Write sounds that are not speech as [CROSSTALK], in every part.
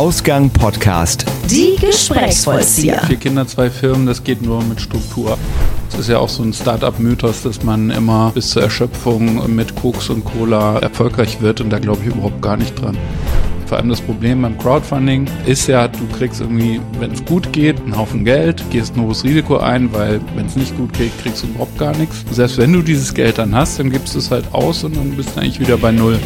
Ausgang Podcast. Die Gesprächsvollzieher. Vier Kinder, zwei Firmen, das geht nur mit Struktur. Es ist ja auch so ein Start-up-Mythos, dass man immer bis zur Erschöpfung mit Koks und Cola erfolgreich wird und da glaube ich überhaupt gar nicht dran. Vor allem das Problem beim Crowdfunding ist ja, du kriegst irgendwie, wenn es gut geht, einen Haufen Geld, gehst ein hohes Risiko ein, weil wenn es nicht gut geht, kriegst du überhaupt gar nichts. Selbst wenn du dieses Geld dann hast, dann gibst du es halt aus und dann bist du eigentlich wieder bei Null.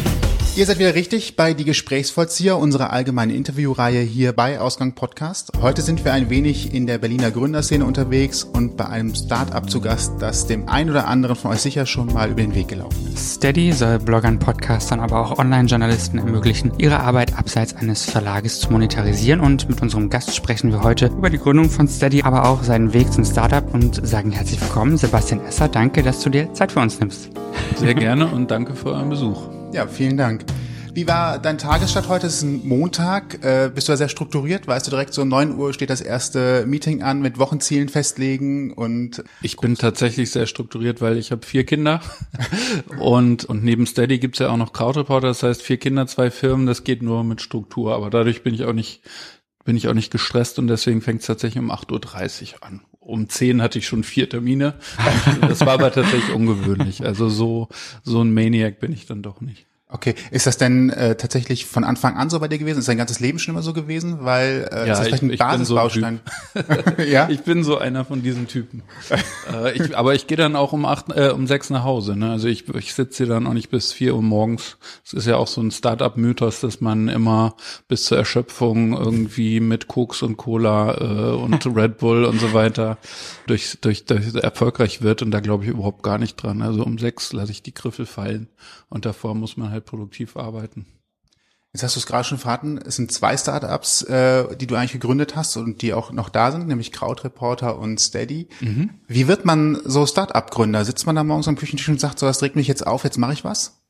Ihr seid wieder richtig bei Die Gesprächsvollzieher, unserer allgemeinen Interviewreihe hier bei Ausgang Podcast. Heute sind wir ein wenig in der Berliner Gründerszene unterwegs und bei einem Start-up zu Gast, das dem einen oder anderen von euch sicher schon mal über den Weg gelaufen ist. Steady soll Bloggern, Podcastern, aber auch Online-Journalisten ermöglichen, ihre Arbeit abseits eines Verlages zu monetarisieren und mit unserem Gast sprechen wir heute über die Gründung von Steady, aber auch seinen Weg zum Startup und sagen herzlich willkommen, Sebastian Esser. Danke, dass du dir Zeit für uns nimmst. Sehr gerne und danke für euren Besuch. Ja, vielen Dank. Wie war dein Tagesstart heute? Es ist ein Montag. Äh, bist du da sehr strukturiert? Weißt du direkt so um 9 Uhr steht das erste Meeting an mit Wochenzielen festlegen und ich bin tatsächlich sehr strukturiert, weil ich habe vier Kinder [LAUGHS] und und neben Steady gibt's ja auch noch Crowdreporter. Das heißt vier Kinder, zwei Firmen. Das geht nur mit Struktur. Aber dadurch bin ich auch nicht bin ich auch nicht gestresst und deswegen fängt es tatsächlich um 8.30 Uhr an. Um 10 hatte ich schon vier Termine. [LAUGHS] Das war aber tatsächlich ungewöhnlich. Also so, so ein Maniac bin ich dann doch nicht. Okay, ist das denn äh, tatsächlich von Anfang an so bei dir gewesen? Ist dein ganzes Leben schon immer so gewesen? Weil äh, ja, ist das vielleicht ich, ein Basisbaustein? So [LAUGHS] ja, ich bin so einer von diesen Typen. äh, ich, aber ich gehe dann auch um acht, äh, um sechs nach Hause. Ne? Also ich, ich sitze hier dann auch nicht bis vier Uhr morgens. Es ist ja auch so ein Start-up-Mythos, dass man immer bis zur Erschöpfung irgendwie mit Koks und Cola äh, und [LAUGHS] Red Bull und so weiter durch, durch, durch erfolgreich wird. Und da glaube ich überhaupt gar nicht dran. Also um sechs lasse ich die Griffel fallen und davor muss man halt produktiv arbeiten. Jetzt hast du es gerade schon verraten, es sind zwei Startups, äh, die du eigentlich gegründet hast und die auch noch da sind, nämlich Crowdreporter und Steady. Mhm. Wie wird man so Startup-Gründer? Sitzt man da morgens am Küchentisch und sagt, so, das regt mich jetzt auf, jetzt mache ich was?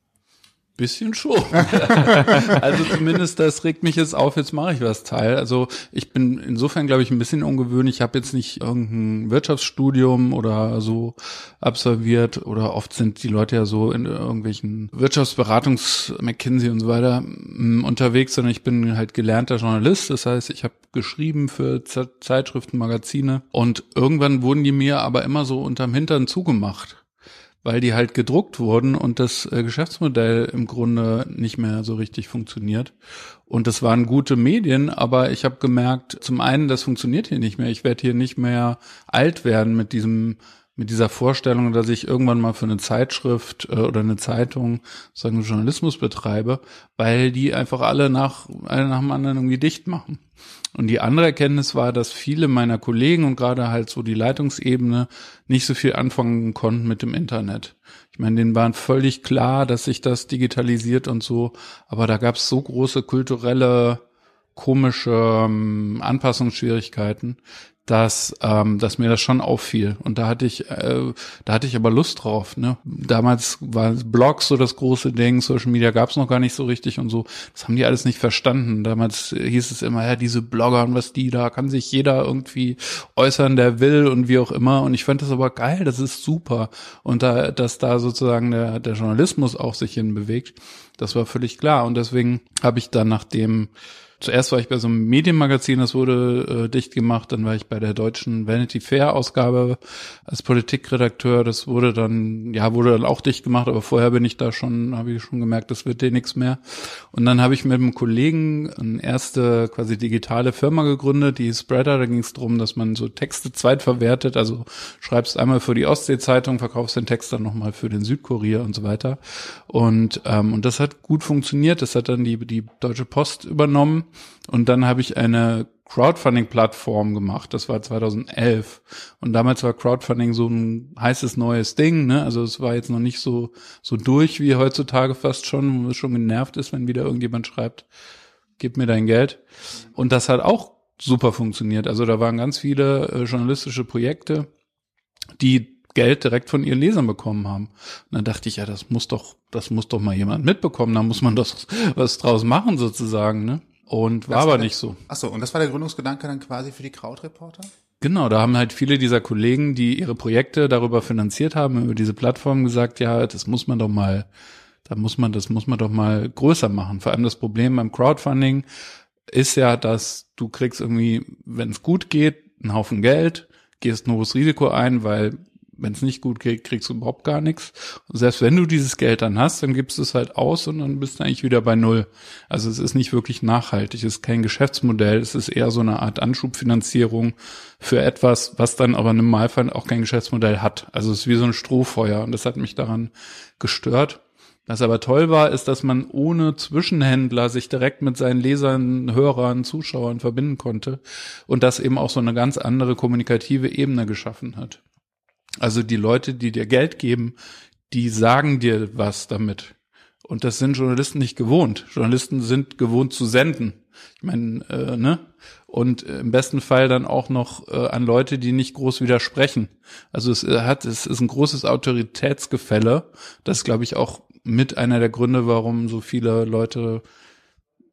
Bisschen schon. [LAUGHS] also zumindest das regt mich jetzt auf, jetzt mache ich was teil. Also ich bin insofern, glaube ich, ein bisschen ungewöhnlich. Ich habe jetzt nicht irgendein Wirtschaftsstudium oder so absolviert oder oft sind die Leute ja so in irgendwelchen Wirtschaftsberatungs, McKinsey und so weiter mm, unterwegs, sondern ich bin halt gelernter Journalist. Das heißt, ich habe geschrieben für Zeitschriften, Magazine und irgendwann wurden die mir aber immer so unterm Hintern zugemacht weil die halt gedruckt wurden und das äh, Geschäftsmodell im Grunde nicht mehr so richtig funktioniert. Und das waren gute Medien, aber ich habe gemerkt, zum einen, das funktioniert hier nicht mehr. Ich werde hier nicht mehr alt werden mit diesem mit dieser Vorstellung, dass ich irgendwann mal für eine Zeitschrift äh, oder eine Zeitung sagen Journalismus betreibe, weil die einfach alle nach alle nach dem anderen irgendwie dicht machen. Und die andere Erkenntnis war, dass viele meiner Kollegen und gerade halt so die Leitungsebene nicht so viel anfangen konnten mit dem Internet. Ich meine, denen waren völlig klar, dass sich das digitalisiert und so, aber da gab es so große kulturelle komische ähm, Anpassungsschwierigkeiten, dass, ähm, dass mir das schon auffiel. Und da hatte ich, äh, da hatte ich aber Lust drauf. Ne? Damals war Blogs so das große Ding, Social Media gab es noch gar nicht so richtig und so. Das haben die alles nicht verstanden. Damals hieß es immer, ja, diese Blogger und was die da, kann sich jeder irgendwie äußern, der will und wie auch immer. Und ich fand das aber geil, das ist super. Und da, dass da sozusagen der, der Journalismus auch sich hinbewegt, das war völlig klar. Und deswegen habe ich dann nach dem Zuerst war ich bei so einem Medienmagazin, das wurde äh, dicht gemacht, dann war ich bei der deutschen Vanity Fair Ausgabe als Politikredakteur, das wurde dann, ja, wurde dann auch dicht gemacht, aber vorher bin ich da schon, habe ich schon gemerkt, das wird dir nichts mehr. Und dann habe ich mit einem Kollegen eine erste quasi digitale Firma gegründet, die Spreader, da ging es darum, dass man so Texte zweitverwertet, also schreibst einmal für die Ostsee-Zeitung, verkaufst den Text dann nochmal für den Südkurier und so weiter. Und, ähm, und das hat gut funktioniert, das hat dann die, die Deutsche Post übernommen und dann habe ich eine Crowdfunding-Plattform gemacht. Das war 2011. Und damals war Crowdfunding so ein heißes neues Ding. Ne? Also es war jetzt noch nicht so so durch wie heutzutage fast schon, wo es schon genervt ist, wenn wieder irgendjemand schreibt, gib mir dein Geld. Und das hat auch super funktioniert. Also da waren ganz viele äh, journalistische Projekte, die Geld direkt von ihren Lesern bekommen haben. Und dann dachte ich, ja, das muss doch, das muss doch mal jemand mitbekommen. Da muss man doch [LAUGHS] was draus machen sozusagen. Ne? Und war das aber der, nicht so. Ach so, und das war der Gründungsgedanke dann quasi für die Krautreporter? Genau, da haben halt viele dieser Kollegen, die ihre Projekte darüber finanziert haben, über diese Plattform gesagt, ja, das muss man doch mal, da muss man, das muss man doch mal größer machen. Vor allem das Problem beim Crowdfunding, ist ja, dass du kriegst irgendwie, wenn es gut geht, einen Haufen Geld, gehst ein hohes Risiko ein, weil wenn es nicht gut geht, kriegst du überhaupt gar nichts. Und selbst wenn du dieses Geld dann hast, dann gibst du es halt aus und dann bist du eigentlich wieder bei Null. Also es ist nicht wirklich nachhaltig, es ist kein Geschäftsmodell, es ist eher so eine Art Anschubfinanzierung für etwas, was dann aber im Normalfall auch kein Geschäftsmodell hat. Also es ist wie so ein Strohfeuer und das hat mich daran gestört. Was aber toll war, ist, dass man ohne Zwischenhändler sich direkt mit seinen Lesern, Hörern, Zuschauern verbinden konnte und das eben auch so eine ganz andere kommunikative Ebene geschaffen hat. Also die Leute, die dir Geld geben, die sagen dir was damit. Und das sind Journalisten nicht gewohnt. Journalisten sind gewohnt zu senden. Ich meine, äh, ne? Und im besten Fall dann auch noch äh, an Leute, die nicht groß widersprechen. Also es äh, hat, es ist ein großes Autoritätsgefälle. Das glaube ich auch mit einer der Gründe, warum so viele Leute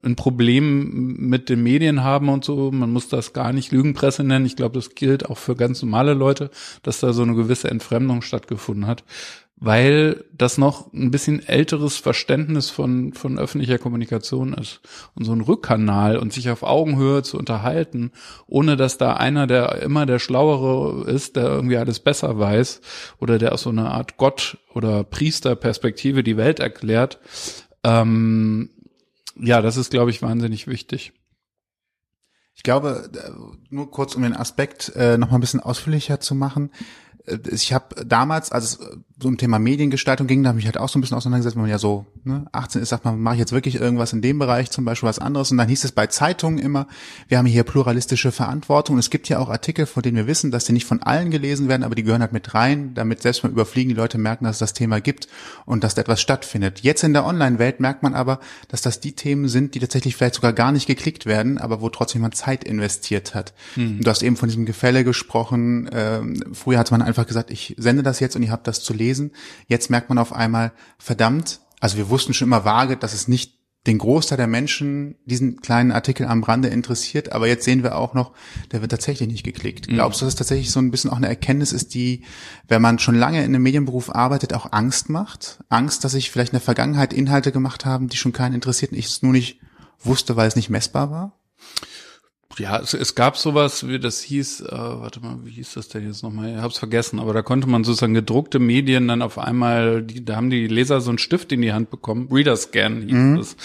ein Problem mit den Medien haben und so. Man muss das gar nicht Lügenpresse nennen. Ich glaube, das gilt auch für ganz normale Leute, dass da so eine gewisse Entfremdung stattgefunden hat, weil das noch ein bisschen älteres Verständnis von, von öffentlicher Kommunikation ist. Und so ein Rückkanal und sich auf Augenhöhe zu unterhalten, ohne dass da einer, der immer der Schlauere ist, der irgendwie alles besser weiß oder der aus so einer Art Gott- oder Priesterperspektive die Welt erklärt, ähm, ja, das ist, glaube ich, wahnsinnig wichtig. Ich glaube, äh, nur kurz um den Aspekt äh, noch mal ein bisschen ausführlicher zu machen. Äh, ich habe damals, als es so um Thema Mediengestaltung ging, da habe ich halt auch so ein bisschen auseinandergesetzt, wenn man ja so ne, 18 ist, sagt man, mache ich jetzt wirklich irgendwas in dem Bereich, zum Beispiel was anderes. Und dann hieß es bei Zeitungen immer, wir haben hier pluralistische Verantwortung. Und es gibt ja auch Artikel, von denen wir wissen, dass die nicht von allen gelesen werden, aber die gehören halt mit rein, damit selbst beim Überfliegen die Leute merken, dass es das Thema gibt und dass da etwas stattfindet. Jetzt in der Online-Welt merkt man aber, dass das die Themen sind, die tatsächlich vielleicht sogar gar nicht geklickt werden, aber wo trotzdem jemand Zeit investiert hat. Hm. Du hast eben von diesem Gefälle gesprochen. Ähm, früher hat man einfach gesagt, ich sende das jetzt und ihr habt das zu lesen. Jetzt merkt man auf einmal, verdammt, also wir wussten schon immer vage, dass es nicht den Großteil der Menschen diesen kleinen Artikel am Rande interessiert, aber jetzt sehen wir auch noch, der wird tatsächlich nicht geklickt. Mhm. Glaubst du, dass es tatsächlich so ein bisschen auch eine Erkenntnis ist, die, wenn man schon lange in einem Medienberuf arbeitet, auch Angst macht? Angst, dass sich vielleicht in der Vergangenheit Inhalte gemacht haben, die schon keinen interessierten, ich es nur nicht wusste, weil es nicht messbar war? Ja, es, es gab sowas, wie das hieß, äh, warte mal, wie hieß das denn jetzt nochmal? Ich hab's vergessen, aber da konnte man sozusagen gedruckte Medien dann auf einmal, die, da haben die Leser so einen Stift in die Hand bekommen, Reader Scan hieß mhm. das.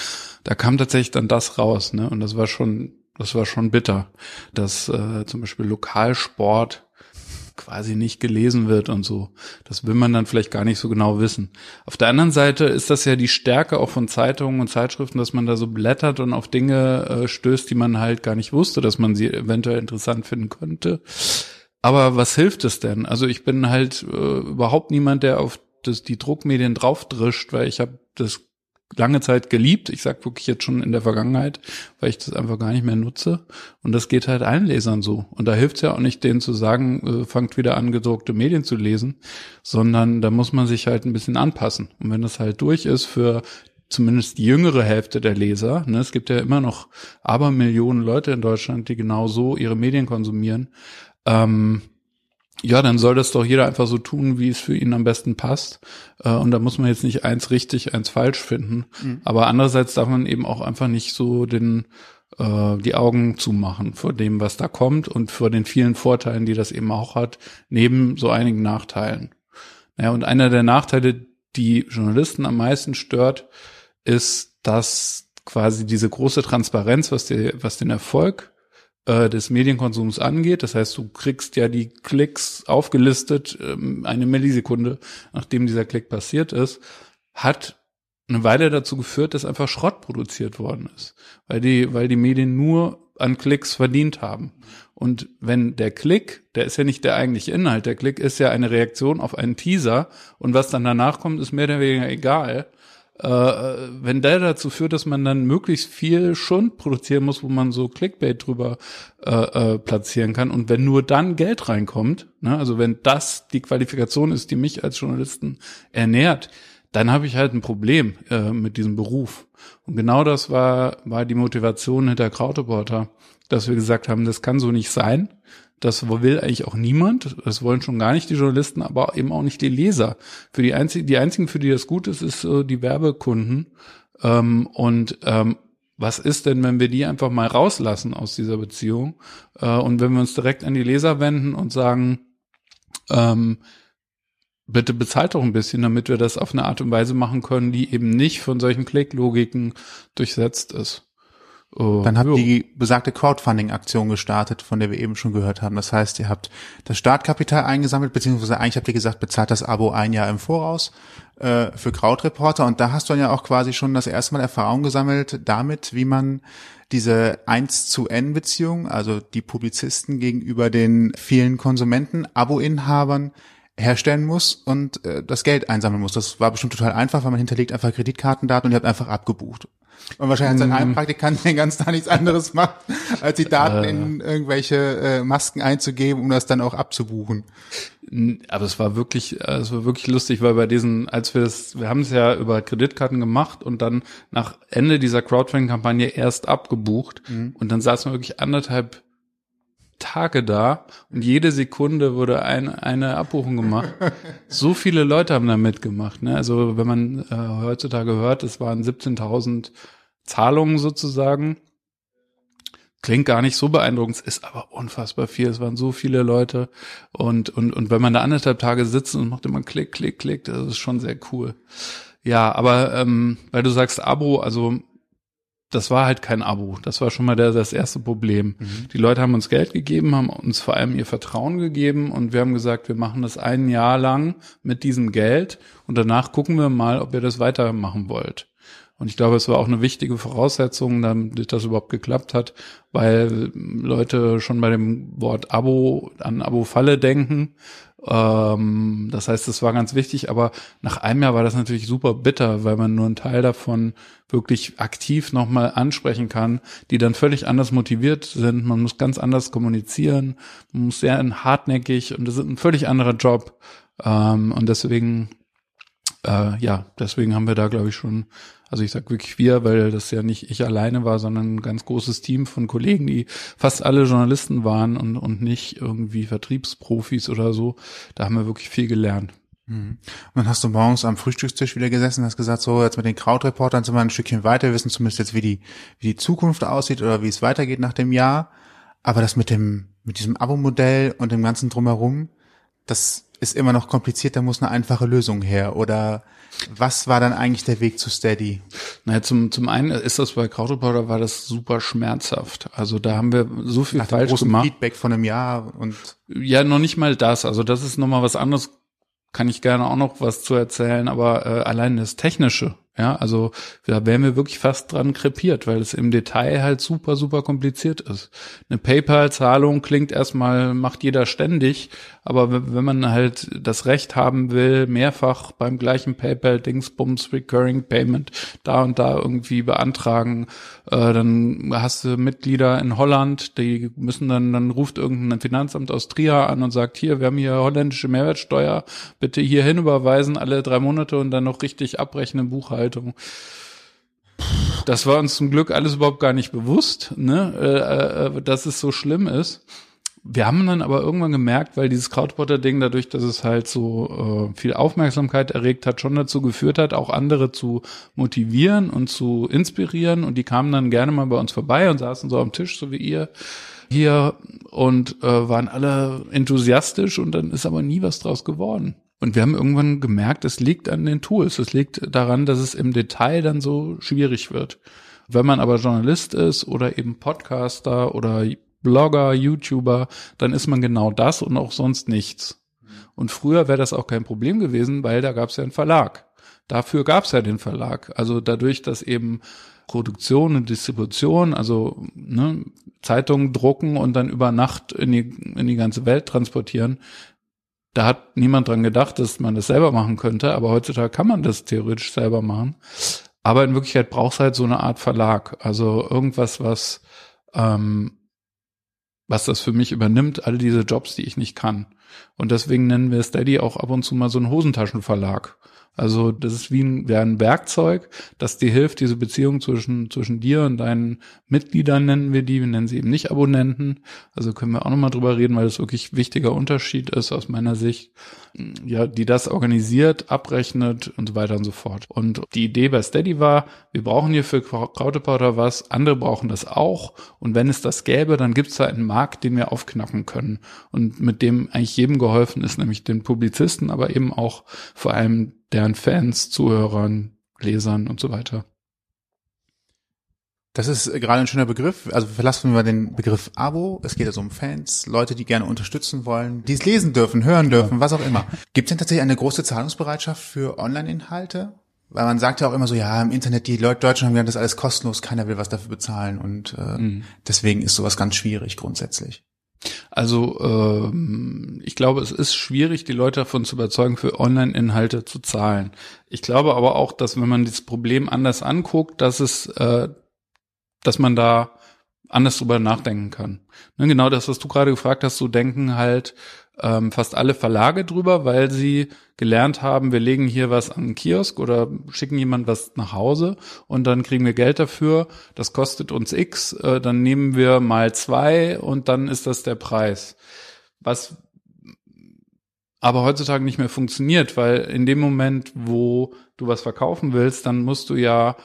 Da kam tatsächlich dann das raus, ne? Und das war schon, das war schon bitter, dass äh, zum Beispiel Lokalsport quasi nicht gelesen wird und so. Das will man dann vielleicht gar nicht so genau wissen. Auf der anderen Seite ist das ja die Stärke auch von Zeitungen und Zeitschriften, dass man da so blättert und auf Dinge äh, stößt, die man halt gar nicht wusste, dass man sie eventuell interessant finden könnte. Aber was hilft es denn? Also ich bin halt äh, überhaupt niemand, der auf das, die Druckmedien draufdrischt, weil ich habe das lange Zeit geliebt. Ich sag wirklich jetzt schon in der Vergangenheit, weil ich das einfach gar nicht mehr nutze. Und das geht halt allen Lesern so. Und da hilft es ja auch nicht, denen zu sagen, äh, fangt wieder an, gedruckte Medien zu lesen, sondern da muss man sich halt ein bisschen anpassen. Und wenn das halt durch ist für zumindest die jüngere Hälfte der Leser, ne, es gibt ja immer noch aber Millionen Leute in Deutschland, die genau so ihre Medien konsumieren, ähm, ja, dann soll das doch jeder einfach so tun, wie es für ihn am besten passt. Äh, und da muss man jetzt nicht eins richtig, eins falsch finden. Mhm. Aber andererseits darf man eben auch einfach nicht so den äh, die Augen zumachen vor dem, was da kommt und vor den vielen Vorteilen, die das eben auch hat, neben so einigen Nachteilen. Naja, und einer der Nachteile, die Journalisten am meisten stört, ist, dass quasi diese große Transparenz, was, die, was den Erfolg äh, des Medienkonsums angeht. Das heißt, du kriegst ja die Klicks aufgelistet, ähm, eine Millisekunde, nachdem dieser Klick passiert ist, hat eine Weile dazu geführt, dass einfach Schrott produziert worden ist, weil die, weil die Medien nur an Klicks verdient haben. Und wenn der Klick, der ist ja nicht der eigentliche Inhalt, der Klick ist ja eine Reaktion auf einen Teaser und was dann danach kommt, ist mehr oder weniger egal äh, wenn der dazu führt, dass man dann möglichst viel Schund produzieren muss, wo man so Clickbait drüber äh, äh, platzieren kann und wenn nur dann Geld reinkommt, ne, also wenn das die Qualifikation ist, die mich als Journalisten ernährt, dann habe ich halt ein Problem äh, mit diesem Beruf. Und genau das war, war die Motivation hinter Krautreporter, dass wir gesagt haben, das kann so nicht sein. Das will eigentlich auch niemand. Das wollen schon gar nicht die Journalisten, aber eben auch nicht die Leser. Für die einzigen, die einzigen, für die das gut ist, ist äh, die Werbekunden. Ähm, und ähm, was ist denn, wenn wir die einfach mal rauslassen aus dieser Beziehung äh, und wenn wir uns direkt an die Leser wenden und sagen, ähm, bitte bezahlt doch ein bisschen, damit wir das auf eine Art und Weise machen können, die eben nicht von solchen Klicklogiken durchsetzt ist. Oh, Dann habt ihr die besagte Crowdfunding-Aktion gestartet, von der wir eben schon gehört haben. Das heißt, ihr habt das Startkapital eingesammelt, beziehungsweise eigentlich habt ihr gesagt, bezahlt das Abo ein Jahr im Voraus äh, für Crowdreporter. Und da hast du dann ja auch quasi schon das erste Mal Erfahrung gesammelt damit, wie man diese 1 zu N Beziehung, also die Publizisten gegenüber den vielen Konsumenten, Abo-Inhabern herstellen muss und äh, das Geld einsammeln muss. Das war bestimmt total einfach, weil man hinterlegt einfach Kreditkartendaten und ihr habt einfach abgebucht. Und wahrscheinlich hat sein mm. Heilpraktikant den ganzen Tag nichts anderes macht, als die Daten äh. in irgendwelche äh, Masken einzugeben, um das dann auch abzubuchen. Aber es war wirklich, äh, es war wirklich lustig, weil bei diesen, als wir das, wir haben es ja über Kreditkarten gemacht und dann nach Ende dieser Crowdfunding-Kampagne erst abgebucht mhm. und dann saßen wir wirklich anderthalb Tage da und jede Sekunde wurde ein, eine Abbuchung gemacht. [LAUGHS] so viele Leute haben da mitgemacht. Ne? Also wenn man äh, heutzutage hört, es waren 17.000 Zahlungen sozusagen. Klingt gar nicht so beeindruckend, es ist aber unfassbar viel. Es waren so viele Leute und und und wenn man da anderthalb Tage sitzt und macht immer Klick, Klick, Klick, das ist schon sehr cool. Ja, aber ähm, weil du sagst Abo, also das war halt kein Abo. Das war schon mal der, das erste Problem. Mhm. Die Leute haben uns Geld gegeben, haben uns vor allem ihr Vertrauen gegeben und wir haben gesagt, wir machen das ein Jahr lang mit diesem Geld und danach gucken wir mal, ob ihr das weitermachen wollt. Und ich glaube, es war auch eine wichtige Voraussetzung, damit das überhaupt geklappt hat, weil Leute schon bei dem Wort Abo an Abo-Falle denken ähm, das heißt, es war ganz wichtig, aber nach einem Jahr war das natürlich super bitter, weil man nur einen Teil davon wirklich aktiv nochmal ansprechen kann, die dann völlig anders motiviert sind. Man muss ganz anders kommunizieren, man muss sehr hartnäckig und das ist ein völlig anderer Job. Ähm, und deswegen, äh, ja, deswegen haben wir da, glaube ich, schon also ich sag wirklich wir, weil das ja nicht ich alleine war, sondern ein ganz großes Team von Kollegen, die fast alle Journalisten waren und, und nicht irgendwie Vertriebsprofis oder so. Da haben wir wirklich viel gelernt. Mhm. Und dann hast du morgens am Frühstückstisch wieder gesessen und hast gesagt, so jetzt mit den Krautreportern sind wir ein Stückchen weiter, wir wissen zumindest jetzt, wie die, wie die Zukunft aussieht oder wie es weitergeht nach dem Jahr. Aber das mit dem, mit diesem Abo-Modell und dem ganzen drumherum, das ist immer noch kompliziert, da muss eine einfache Lösung her. Oder was war dann eigentlich der Weg zu Steady? Naja, zum, zum einen ist das bei Krautreporter war das super schmerzhaft. Also da haben wir so viel Nach falsch gemacht. Feedback von einem Jahr und. Ja, noch nicht mal das. Also das ist nochmal was anderes. Kann ich gerne auch noch was zu erzählen, aber äh, allein das Technische ja, also da wären wir wirklich fast dran krepiert, weil es im Detail halt super, super kompliziert ist. Eine PayPal-Zahlung klingt erstmal, macht jeder ständig, aber wenn man halt das Recht haben will, mehrfach beim gleichen PayPal-Dingsbums Recurring Payment da und da irgendwie beantragen, äh, dann hast du Mitglieder in Holland, die müssen dann, dann ruft irgendein Finanzamt aus Trier an und sagt, hier, wir haben hier holländische Mehrwertsteuer, bitte hierhin überweisen alle drei Monate und dann noch richtig abrechnen Buchhaltung. Das war uns zum Glück alles überhaupt gar nicht bewusst, ne, äh, äh, dass es so schlimm ist. Wir haben dann aber irgendwann gemerkt, weil dieses Crowdpotter-Ding dadurch, dass es halt so äh, viel Aufmerksamkeit erregt hat, schon dazu geführt hat, auch andere zu motivieren und zu inspirieren. Und die kamen dann gerne mal bei uns vorbei und saßen so am Tisch, so wie ihr hier und äh, waren alle enthusiastisch und dann ist aber nie was draus geworden. Und wir haben irgendwann gemerkt, es liegt an den Tools. Es liegt daran, dass es im Detail dann so schwierig wird. Wenn man aber Journalist ist oder eben Podcaster oder Blogger, YouTuber, dann ist man genau das und auch sonst nichts. Und früher wäre das auch kein Problem gewesen, weil da gab es ja einen Verlag. Dafür gab es ja den Verlag. Also dadurch, dass eben Produktion und Distribution, also ne, Zeitungen drucken und dann über Nacht in die, in die ganze Welt transportieren, da hat niemand dran gedacht, dass man das selber machen könnte, aber heutzutage kann man das theoretisch selber machen. Aber in Wirklichkeit braucht es halt so eine Art Verlag, also irgendwas, was, ähm, was das für mich übernimmt, all diese Jobs, die ich nicht kann. Und deswegen nennen wir Steady auch ab und zu mal so einen Hosentaschenverlag. Also das ist wie ein, wie ein Werkzeug, das dir hilft, diese Beziehung zwischen, zwischen dir und deinen Mitgliedern nennen wir die, wir nennen sie eben nicht Abonnenten. Also können wir auch nochmal drüber reden, weil das wirklich wichtiger Unterschied ist aus meiner Sicht. Ja, die das organisiert, abrechnet und so weiter und so fort. Und die Idee bei Steady war, wir brauchen hier für Krautepowder was, andere brauchen das auch. Und wenn es das gäbe, dann gibt es da einen Markt, den wir aufknacken können. Und mit dem eigentlich jedem geholfen ist, nämlich den Publizisten, aber eben auch vor allem deren Fans, Zuhörern, Lesern und so weiter. Das ist gerade ein schöner Begriff. Also verlassen wir den Begriff Abo. Es geht also um Fans, Leute, die gerne unterstützen wollen, die es lesen dürfen, hören dürfen, ja. was auch immer. Gibt es denn tatsächlich eine große Zahlungsbereitschaft für Online-Inhalte? Weil man sagt ja auch immer so, ja, im Internet, die Leute Deutschen haben gelernt, das alles kostenlos, keiner will was dafür bezahlen und äh, mhm. deswegen ist sowas ganz schwierig grundsätzlich. Also ähm, ich glaube, es ist schwierig, die Leute davon zu überzeugen, für Online-Inhalte zu zahlen. Ich glaube aber auch, dass wenn man dieses Problem anders anguckt, dass es, äh, dass man da anders drüber nachdenken kann. Ne, genau das, was du gerade gefragt hast, so denken halt ähm, fast alle Verlage drüber, weil sie gelernt haben, wir legen hier was an den Kiosk oder schicken jemand was nach Hause und dann kriegen wir Geld dafür. Das kostet uns X, äh, dann nehmen wir mal zwei und dann ist das der Preis. Was aber heutzutage nicht mehr funktioniert, weil in dem Moment, wo du was verkaufen willst, dann musst du ja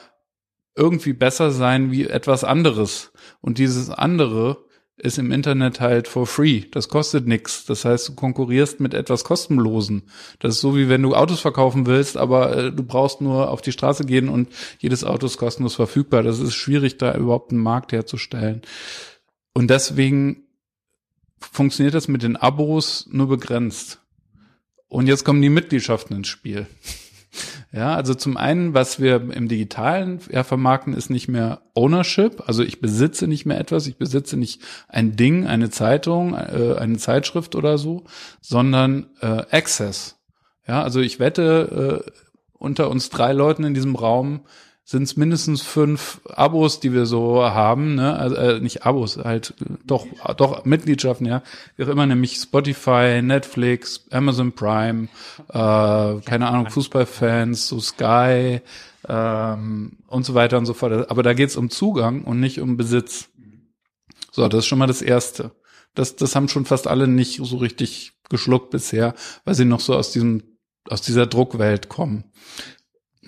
irgendwie besser sein wie etwas anderes. Und dieses andere ist im Internet halt for free. Das kostet nix. Das heißt, du konkurrierst mit etwas kostenlosen. Das ist so wie wenn du Autos verkaufen willst, aber äh, du brauchst nur auf die Straße gehen und jedes Auto ist kostenlos verfügbar. Das ist schwierig, da überhaupt einen Markt herzustellen. Und deswegen funktioniert das mit den Abos nur begrenzt. Und jetzt kommen die Mitgliedschaften ins Spiel. Ja, also zum einen, was wir im Digitalen ja vermarkten, ist nicht mehr Ownership. Also ich besitze nicht mehr etwas, ich besitze nicht ein Ding, eine Zeitung, äh, eine Zeitschrift oder so, sondern äh, Access. Ja, also ich wette, äh, unter uns drei Leuten in diesem Raum sind es mindestens fünf Abos, die wir so haben, ne? Also äh, nicht Abos, halt doch doch Mitgliedschaften, ja. Wie auch immer, nämlich Spotify, Netflix, Amazon Prime, äh, keine Ahnung, Fußballfans, so Sky ähm, und so weiter und so fort. Aber da geht's um Zugang und nicht um Besitz. So, das ist schon mal das Erste. Das, das haben schon fast alle nicht so richtig geschluckt bisher, weil sie noch so aus diesem aus dieser Druckwelt kommen.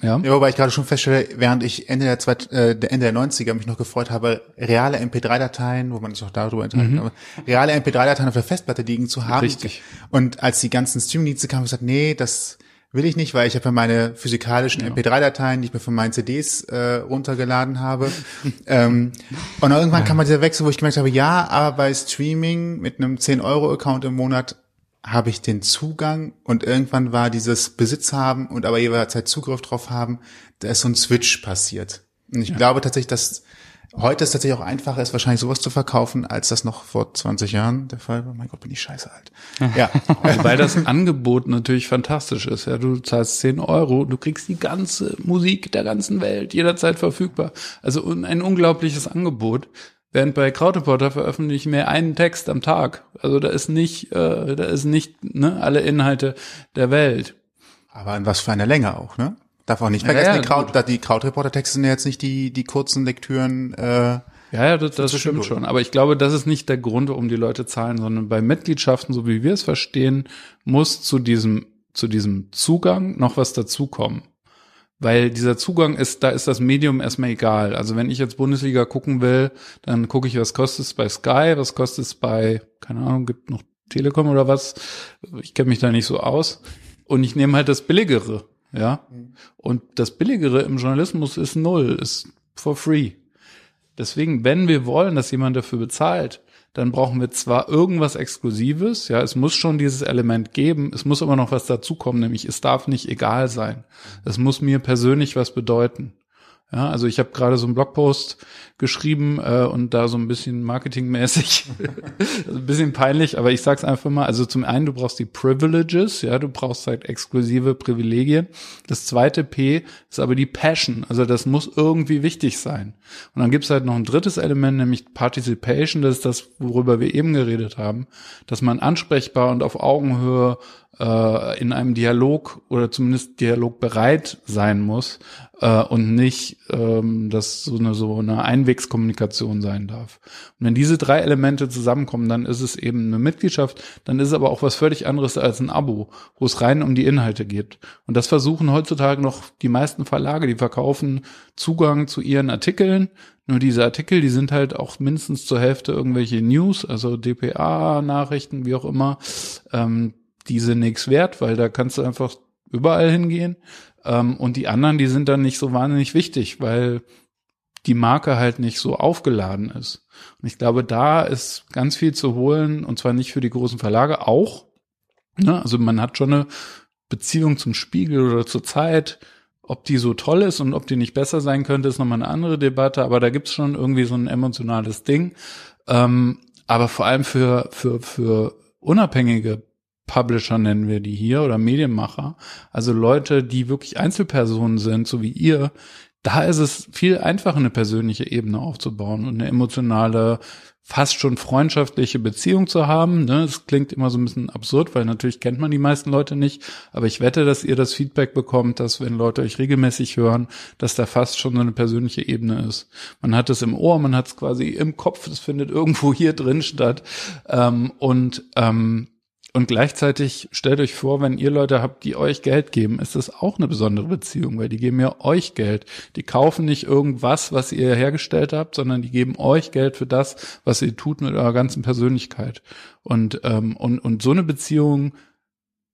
Ja. ja, wobei ich gerade schon feststelle, während ich Ende der, Zweit, äh, Ende der 90er mich noch gefreut habe, reale MP3-Dateien, wo man sich auch darüber unterhalten mhm. reale MP3-Dateien auf der Festplatte liegen zu haben. Richtig. Und als die ganzen Streamingdienste kamen, habe ich gesagt, nee, das will ich nicht, weil ich habe ja meine physikalischen ja. MP3-Dateien, die ich mir von meinen CDs äh, runtergeladen habe. [LAUGHS] ähm, und irgendwann ja. kam mal dieser Wechsel, wo ich gemerkt habe, ja, aber bei Streaming mit einem 10-Euro-Account im Monat habe ich den Zugang und irgendwann war dieses Besitz haben und aber jederzeit Zugriff drauf haben, da ist so ein Switch passiert. Und ich ja. glaube tatsächlich, dass heute es tatsächlich auch einfacher ist, wahrscheinlich sowas zu verkaufen, als das noch vor 20 Jahren der Fall war. Mein Gott, bin ich scheiße alt. Ja. [LAUGHS] Weil das Angebot natürlich fantastisch ist. Ja, du zahlst 10 Euro, du kriegst die ganze Musik der ganzen Welt jederzeit verfügbar. Also ein unglaubliches Angebot. Während bei Krauteporter veröffentlichen wir einen Text am Tag. Also da ist nicht, äh, da ist nicht ne, alle Inhalte der Welt. Aber in was für eine Länge auch, ne? Darf auch nicht vergessen, ja, ja, die, Kraut, die Krautreporter-Texte sind ja jetzt nicht die, die kurzen Lektüren. Äh, ja, ja, das, das stimmt schon. Aber ich glaube, das ist nicht der Grund, warum die Leute zahlen, sondern bei Mitgliedschaften, so wie wir es verstehen, muss zu diesem, zu diesem Zugang noch was dazukommen. Weil dieser Zugang ist, da ist das Medium erstmal egal. Also wenn ich jetzt Bundesliga gucken will, dann gucke ich, was kostet es bei Sky, was kostet es bei, keine Ahnung, gibt noch Telekom oder was. Ich kenne mich da nicht so aus. Und ich nehme halt das Billigere, ja. Und das Billigere im Journalismus ist null, ist for free. Deswegen, wenn wir wollen, dass jemand dafür bezahlt, dann brauchen wir zwar irgendwas Exklusives, ja, es muss schon dieses Element geben, es muss aber noch was dazukommen, nämlich es darf nicht egal sein. Es muss mir persönlich was bedeuten. Ja, also ich habe gerade so einen Blogpost geschrieben äh, und da so ein bisschen marketingmäßig, [LAUGHS] ein bisschen peinlich, aber ich sag's einfach mal. Also zum einen, du brauchst die Privileges, ja, du brauchst halt exklusive Privilegien. Das zweite P ist aber die Passion, also das muss irgendwie wichtig sein. Und dann gibt's halt noch ein drittes Element, nämlich Participation, das ist das, worüber wir eben geredet haben, dass man ansprechbar und auf Augenhöhe äh, in einem Dialog oder zumindest dialogbereit sein muss äh, und nicht ähm, dass so eine so eine Einwegskommunikation sein darf. Und wenn diese drei Elemente zusammenkommen, dann ist es eben eine Mitgliedschaft, dann ist es aber auch was völlig anderes als ein Abo, wo es rein um die Inhalte geht. Und das versuchen heutzutage noch die meisten Verlage, die verkaufen Zugang zu ihren Artikeln. Nur diese Artikel, die sind halt auch mindestens zur Hälfte irgendwelche News, also DPA-Nachrichten, wie auch immer. Ähm, die sind nichts wert, weil da kannst du einfach überall hingehen. Ähm, und die anderen, die sind dann nicht so wahnsinnig wichtig, weil die Marke halt nicht so aufgeladen ist. Und ich glaube, da ist ganz viel zu holen, und zwar nicht für die großen Verlage, auch. Ne? Also man hat schon eine Beziehung zum Spiegel oder zur Zeit. Ob die so toll ist und ob die nicht besser sein könnte, ist nochmal eine andere Debatte, aber da gibt's schon irgendwie so ein emotionales Ding. Ähm, aber vor allem für, für, für unabhängige Publisher nennen wir die hier oder Medienmacher, also Leute, die wirklich Einzelpersonen sind, so wie ihr, da ist es viel einfacher, eine persönliche Ebene aufzubauen und eine emotionale, fast schon freundschaftliche Beziehung zu haben. Ne? Das klingt immer so ein bisschen absurd, weil natürlich kennt man die meisten Leute nicht. Aber ich wette, dass ihr das Feedback bekommt, dass wenn Leute euch regelmäßig hören, dass da fast schon so eine persönliche Ebene ist. Man hat es im Ohr, man hat es quasi im Kopf, das findet irgendwo hier drin statt. Ähm, und ähm, und gleichzeitig stellt euch vor, wenn ihr Leute habt, die euch Geld geben, ist das auch eine besondere Beziehung, weil die geben ja euch Geld. Die kaufen nicht irgendwas, was ihr hergestellt habt, sondern die geben euch Geld für das, was ihr tut mit eurer ganzen Persönlichkeit. Und, ähm, und, und so eine Beziehung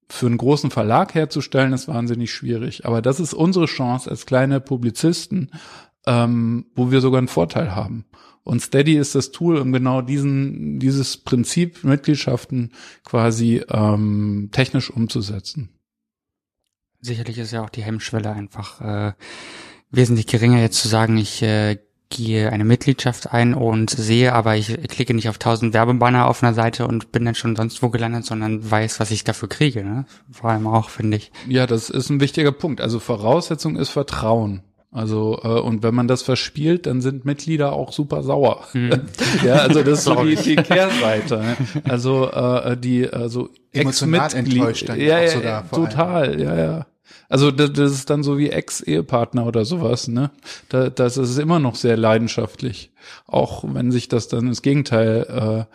für einen großen Verlag herzustellen, ist wahnsinnig schwierig. Aber das ist unsere Chance als kleine Publizisten, ähm, wo wir sogar einen Vorteil haben. Und Steady ist das Tool, um genau diesen, dieses Prinzip Mitgliedschaften quasi ähm, technisch umzusetzen. Sicherlich ist ja auch die Hemmschwelle einfach äh, wesentlich geringer, jetzt zu sagen, ich äh, gehe eine Mitgliedschaft ein und sehe, aber ich klicke nicht auf tausend Werbebanner auf einer Seite und bin dann schon sonst wo gelandet, sondern weiß, was ich dafür kriege. Ne? Vor allem auch, finde ich. Ja, das ist ein wichtiger Punkt. Also Voraussetzung ist Vertrauen. Also äh, und wenn man das verspielt, dann sind Mitglieder auch super sauer. Mhm. [LAUGHS] ja, also das ist so die, die Kehrseite. Ne? Also äh, die also dann ja, ja, sogar total, ja ja. Also das, das ist dann so wie Ex-Ehepartner oder sowas, ne? Da, das ist immer noch sehr leidenschaftlich, auch wenn sich das dann ins Gegenteil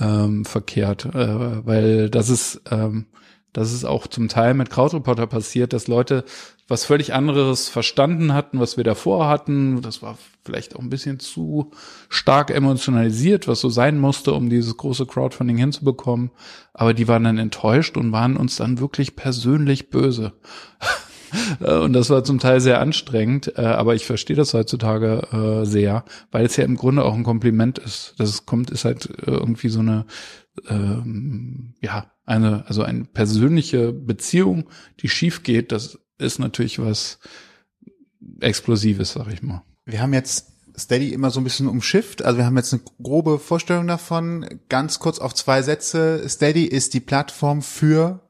äh, ähm, verkehrt, äh, weil das ist ähm, das ist auch zum Teil mit Krautreporter passiert, dass Leute was völlig anderes verstanden hatten, was wir davor hatten. Das war vielleicht auch ein bisschen zu stark emotionalisiert, was so sein musste, um dieses große Crowdfunding hinzubekommen. Aber die waren dann enttäuscht und waren uns dann wirklich persönlich böse. [LAUGHS] Und das war zum Teil sehr anstrengend, äh, aber ich verstehe das heutzutage äh, sehr, weil es ja im Grunde auch ein Kompliment ist. Das kommt, ist halt äh, irgendwie so eine, ähm, ja, eine, also eine persönliche Beziehung, die schief geht, das ist natürlich was Explosives, sag ich mal. Wir haben jetzt Steady immer so ein bisschen umschifft. Also wir haben jetzt eine grobe Vorstellung davon. Ganz kurz auf zwei Sätze. Steady ist die Plattform für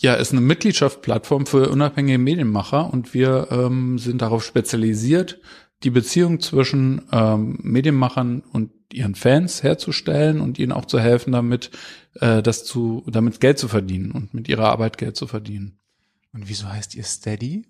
ja, ist eine Mitgliedschaftsplattform für unabhängige Medienmacher und wir ähm, sind darauf spezialisiert, die Beziehung zwischen ähm, Medienmachern und ihren Fans herzustellen und ihnen auch zu helfen, damit äh, das zu, damit Geld zu verdienen und mit ihrer Arbeit Geld zu verdienen. Und wieso heißt ihr Steady?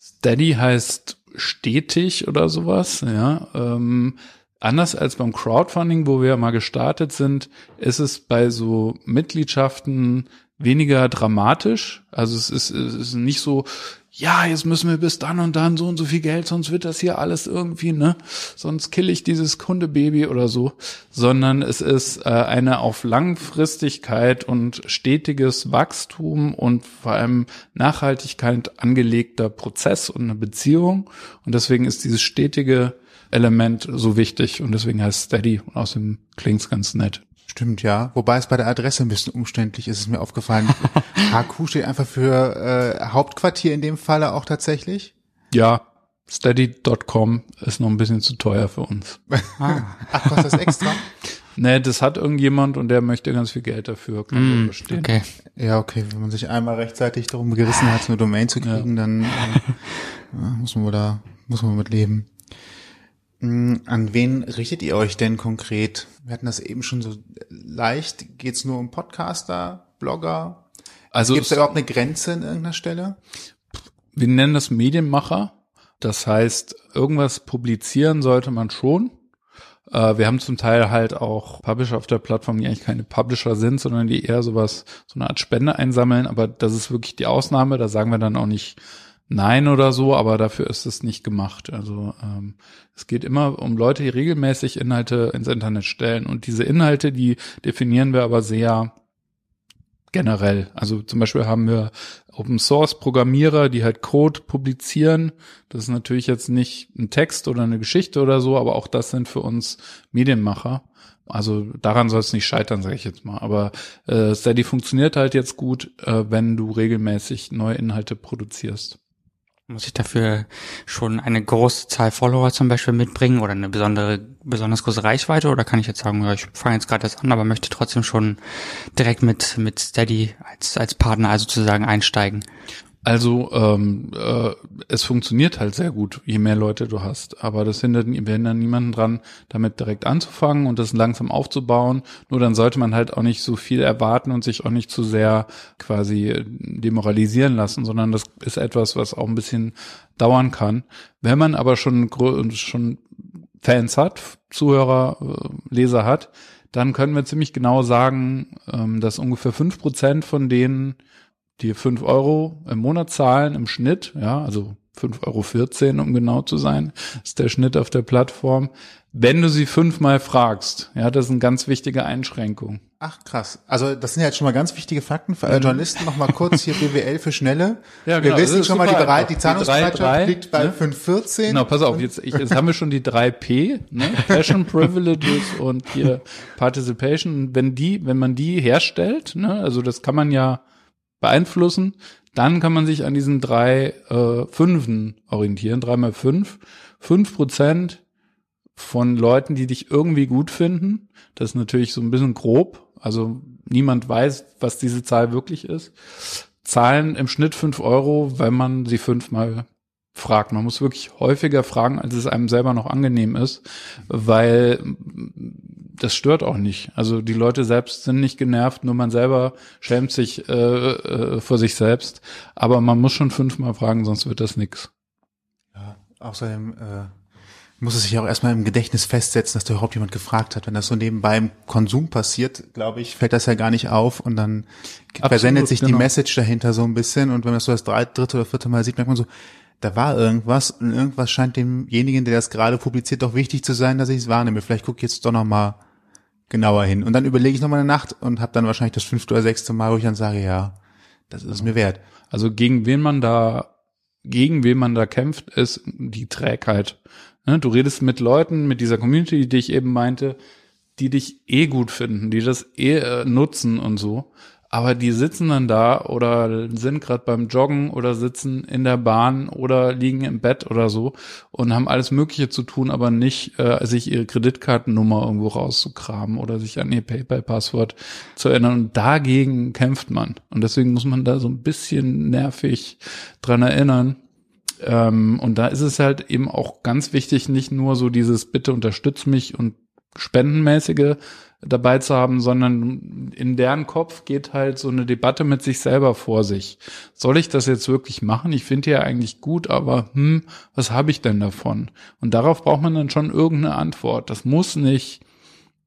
Steady heißt stetig oder sowas, ja. Ähm, anders als beim Crowdfunding, wo wir mal gestartet sind, ist es bei so Mitgliedschaften weniger dramatisch. Also es ist, es ist nicht so, ja, jetzt müssen wir bis dann und dann so und so viel Geld, sonst wird das hier alles irgendwie, ne? Sonst kill ich dieses Kundebaby oder so. Sondern es ist äh, eine auf Langfristigkeit und stetiges Wachstum und vor allem Nachhaltigkeit angelegter Prozess und eine Beziehung. Und deswegen ist dieses stetige Element so wichtig und deswegen heißt Steady und außerdem klingt's ganz nett. Stimmt, ja. Wobei es bei der Adresse ein bisschen umständlich ist, ist mir aufgefallen. [LAUGHS] HQ steht einfach für äh, Hauptquartier in dem Falle auch tatsächlich. Ja, Steady.com ist noch ein bisschen zu teuer für uns. Ah. [LAUGHS] Ach, kostet das extra? [LAUGHS] nee, das hat irgendjemand und der möchte ganz viel Geld dafür. Kann Mm, verstehen. okay. Ja, okay, wenn man sich einmal rechtzeitig darum gerissen hat, eine Domain zu kriegen, dann äh, ja, muss man da, muss man mit leben. Mm, An wen richtet ihr euch denn konkret? Wir hatten das eben schon so leicht. Geht's nur um Podcaster, Blogger? Also Gibt es da überhaupt eine Grenze in irgendeiner Stelle? wir nennen das Medienmacher. Das heißt, irgendwas publizieren sollte man schon. Äh, wir haben zum Teil halt auch Publisher auf der Plattform, die eigentlich keine Publisher sind, sondern die eher sowas, so eine Art Spende einsammeln. Aber das ist wirklich die Ausnahme. Da sagen wir dann auch nicht Nein oder so, aber dafür ist es nicht gemacht. Also ähm, es geht immer um Leute, die regelmäßig Inhalte ins Internet stellen. Und diese Inhalte, die definieren wir aber sehr generell. Also zum Beispiel haben wir Open Source Programmierer, die halt Code publizieren. Das ist natürlich jetzt nicht ein Text oder eine Geschichte oder so, aber auch das sind für uns Medienmacher. Also daran soll es nicht scheitern, sage ich jetzt mal. Aber äh, Steady funktioniert halt jetzt gut, äh, wenn du regelmäßig neue Inhalte produzierst. Muss ich dafür schon eine große Zahl Follower zum Beispiel mitbringen oder eine besondere, besonders große Reichweite? Oder kann ich jetzt sagen, ja, ich fange jetzt gerade das an, aber möchte trotzdem schon direkt mit, mit Steady als, als Partner also sozusagen einsteigen? Also ähm, äh, es funktioniert halt sehr gut, je mehr Leute du hast. Aber das hindert, wir hindern niemanden dran, damit direkt anzufangen und das langsam aufzubauen. Nur dann sollte man halt auch nicht so viel erwarten und sich auch nicht zu sehr quasi demoralisieren lassen, sondern das ist etwas, was auch ein bisschen dauern kann. Wenn man aber schon schon Fans hat, Zuhörer, äh, Leser hat, dann können wir ziemlich genau sagen, ähm, dass ungefähr fünf Prozent von denen die fünf Euro im Monat zahlen im Schnitt, ja, also 5,14 Euro, um genau zu sein, ist der Schnitt auf der Plattform. Wenn du sie fünfmal fragst, ja, das ist eine ganz wichtige Einschränkung. Ach krass. Also das sind ja jetzt schon mal ganz wichtige Fakten für alle Journalisten. Noch mal kurz hier [LAUGHS] BWL für Schnelle. Mhm. Ja, Wir genau. wissen Das ist schon mal, die, einfach. die Zahlungsbereitschaft 3,3, liegt bei ne? 5,14. Genau, pass auf, jetzt, ich, jetzt haben wir schon die drei P, ne? Passion, [LAUGHS] Privileges und hier Participation. Wenn die, wenn man die herstellt, ne, also das kann man ja beeinflussen, dann kann man sich an diesen drei äh, Fünfen orientieren, drei mal fünf. Fünf Prozent von Leuten, die dich irgendwie gut finden. Das ist natürlich so ein bisschen grob. Also niemand weiß, was diese Zahl wirklich ist. Zahlen im Schnitt fünf Euro, wenn man sie fünfmal fragt. Man muss wirklich häufiger fragen, als es einem selber noch angenehm ist, weil das stört auch nicht. Also die Leute selbst sind nicht genervt, nur man selber schämt sich äh, äh, vor sich selbst. Aber man muss schon fünfmal fragen, sonst wird das nix. Ja, außerdem äh, muss es sich auch erstmal im Gedächtnis festsetzen, dass da überhaupt jemand gefragt hat. Wenn das so nebenbei im Konsum passiert, glaube ich, fällt das ja gar nicht auf und dann Absolut, versendet sich die genau. Message dahinter so ein bisschen und wenn man das so das dritte oder vierte Mal sieht, merkt man so, da war irgendwas und irgendwas scheint demjenigen, der das gerade publiziert, doch wichtig zu sein, dass ich es wahrnehme. Vielleicht gucke ich jetzt doch noch mal genauer hin. Und dann überlege ich noch mal eine Nacht und habe dann wahrscheinlich das fünfte oder sechste Mal, wo ich dann sage, ja, das ist es mir wert. Also gegen wen man da, gegen wen man da kämpft, ist die Trägheit. Ne, Du redest mit Leuten, mit dieser Community, die ich eben meinte, die dich eh gut finden, die das eh äh, nutzen und so. Aber die sitzen dann da oder sind gerade beim Joggen oder sitzen in der Bahn oder liegen im Bett oder so und haben alles Mögliche zu tun, aber nicht äh, sich ihre Kreditkartennummer irgendwo rauszukramen oder sich an ihr PayPal-Passwort zu erinnern. Und dagegen kämpft man. Und deswegen muss man da so ein bisschen nervig dran erinnern. Ähm, und da ist es halt eben auch ganz wichtig, nicht nur so dieses Bitte unterstütz mich und spendenmäßige dabei zu haben, sondern in deren Kopf geht halt so eine Debatte mit sich selber vor sich. Soll ich das jetzt wirklich machen? Ich finde ja eigentlich gut, aber hm, was habe ich denn davon? Und darauf braucht man dann schon irgendeine Antwort. Das muss nicht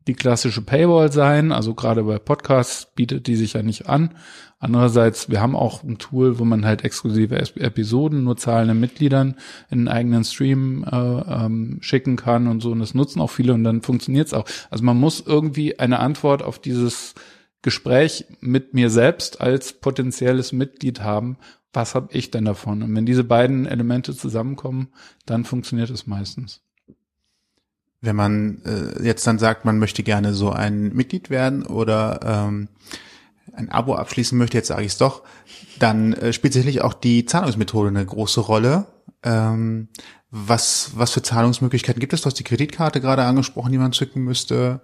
die klassische Paywall sein. Also gerade bei Podcasts bietet die sich ja nicht an. Andererseits, wir haben auch ein Tool, wo man halt exklusive Episoden nur zahlenden Mitgliedern in einen eigenen Stream äh, ähm, schicken kann und so. Und das nutzen auch viele und dann funktioniert's auch. Also man muss irgendwie eine Antwort auf dieses Gespräch mit mir selbst als potenzielles Mitglied haben. Was habe ich denn davon? Und wenn diese beiden Elemente zusammenkommen, dann funktioniert es meistens. Wenn man äh, jetzt dann sagt, man möchte gerne so ein Mitglied werden oder ähm, ein Abo abschließen möchte, jetzt sage ich es doch, dann äh, spielt sicherlich auch die Zahlungsmethode eine große Rolle. Ähm, was, was für Zahlungsmöglichkeiten gibt es? Du hast die Kreditkarte gerade angesprochen, die man zücken müsste.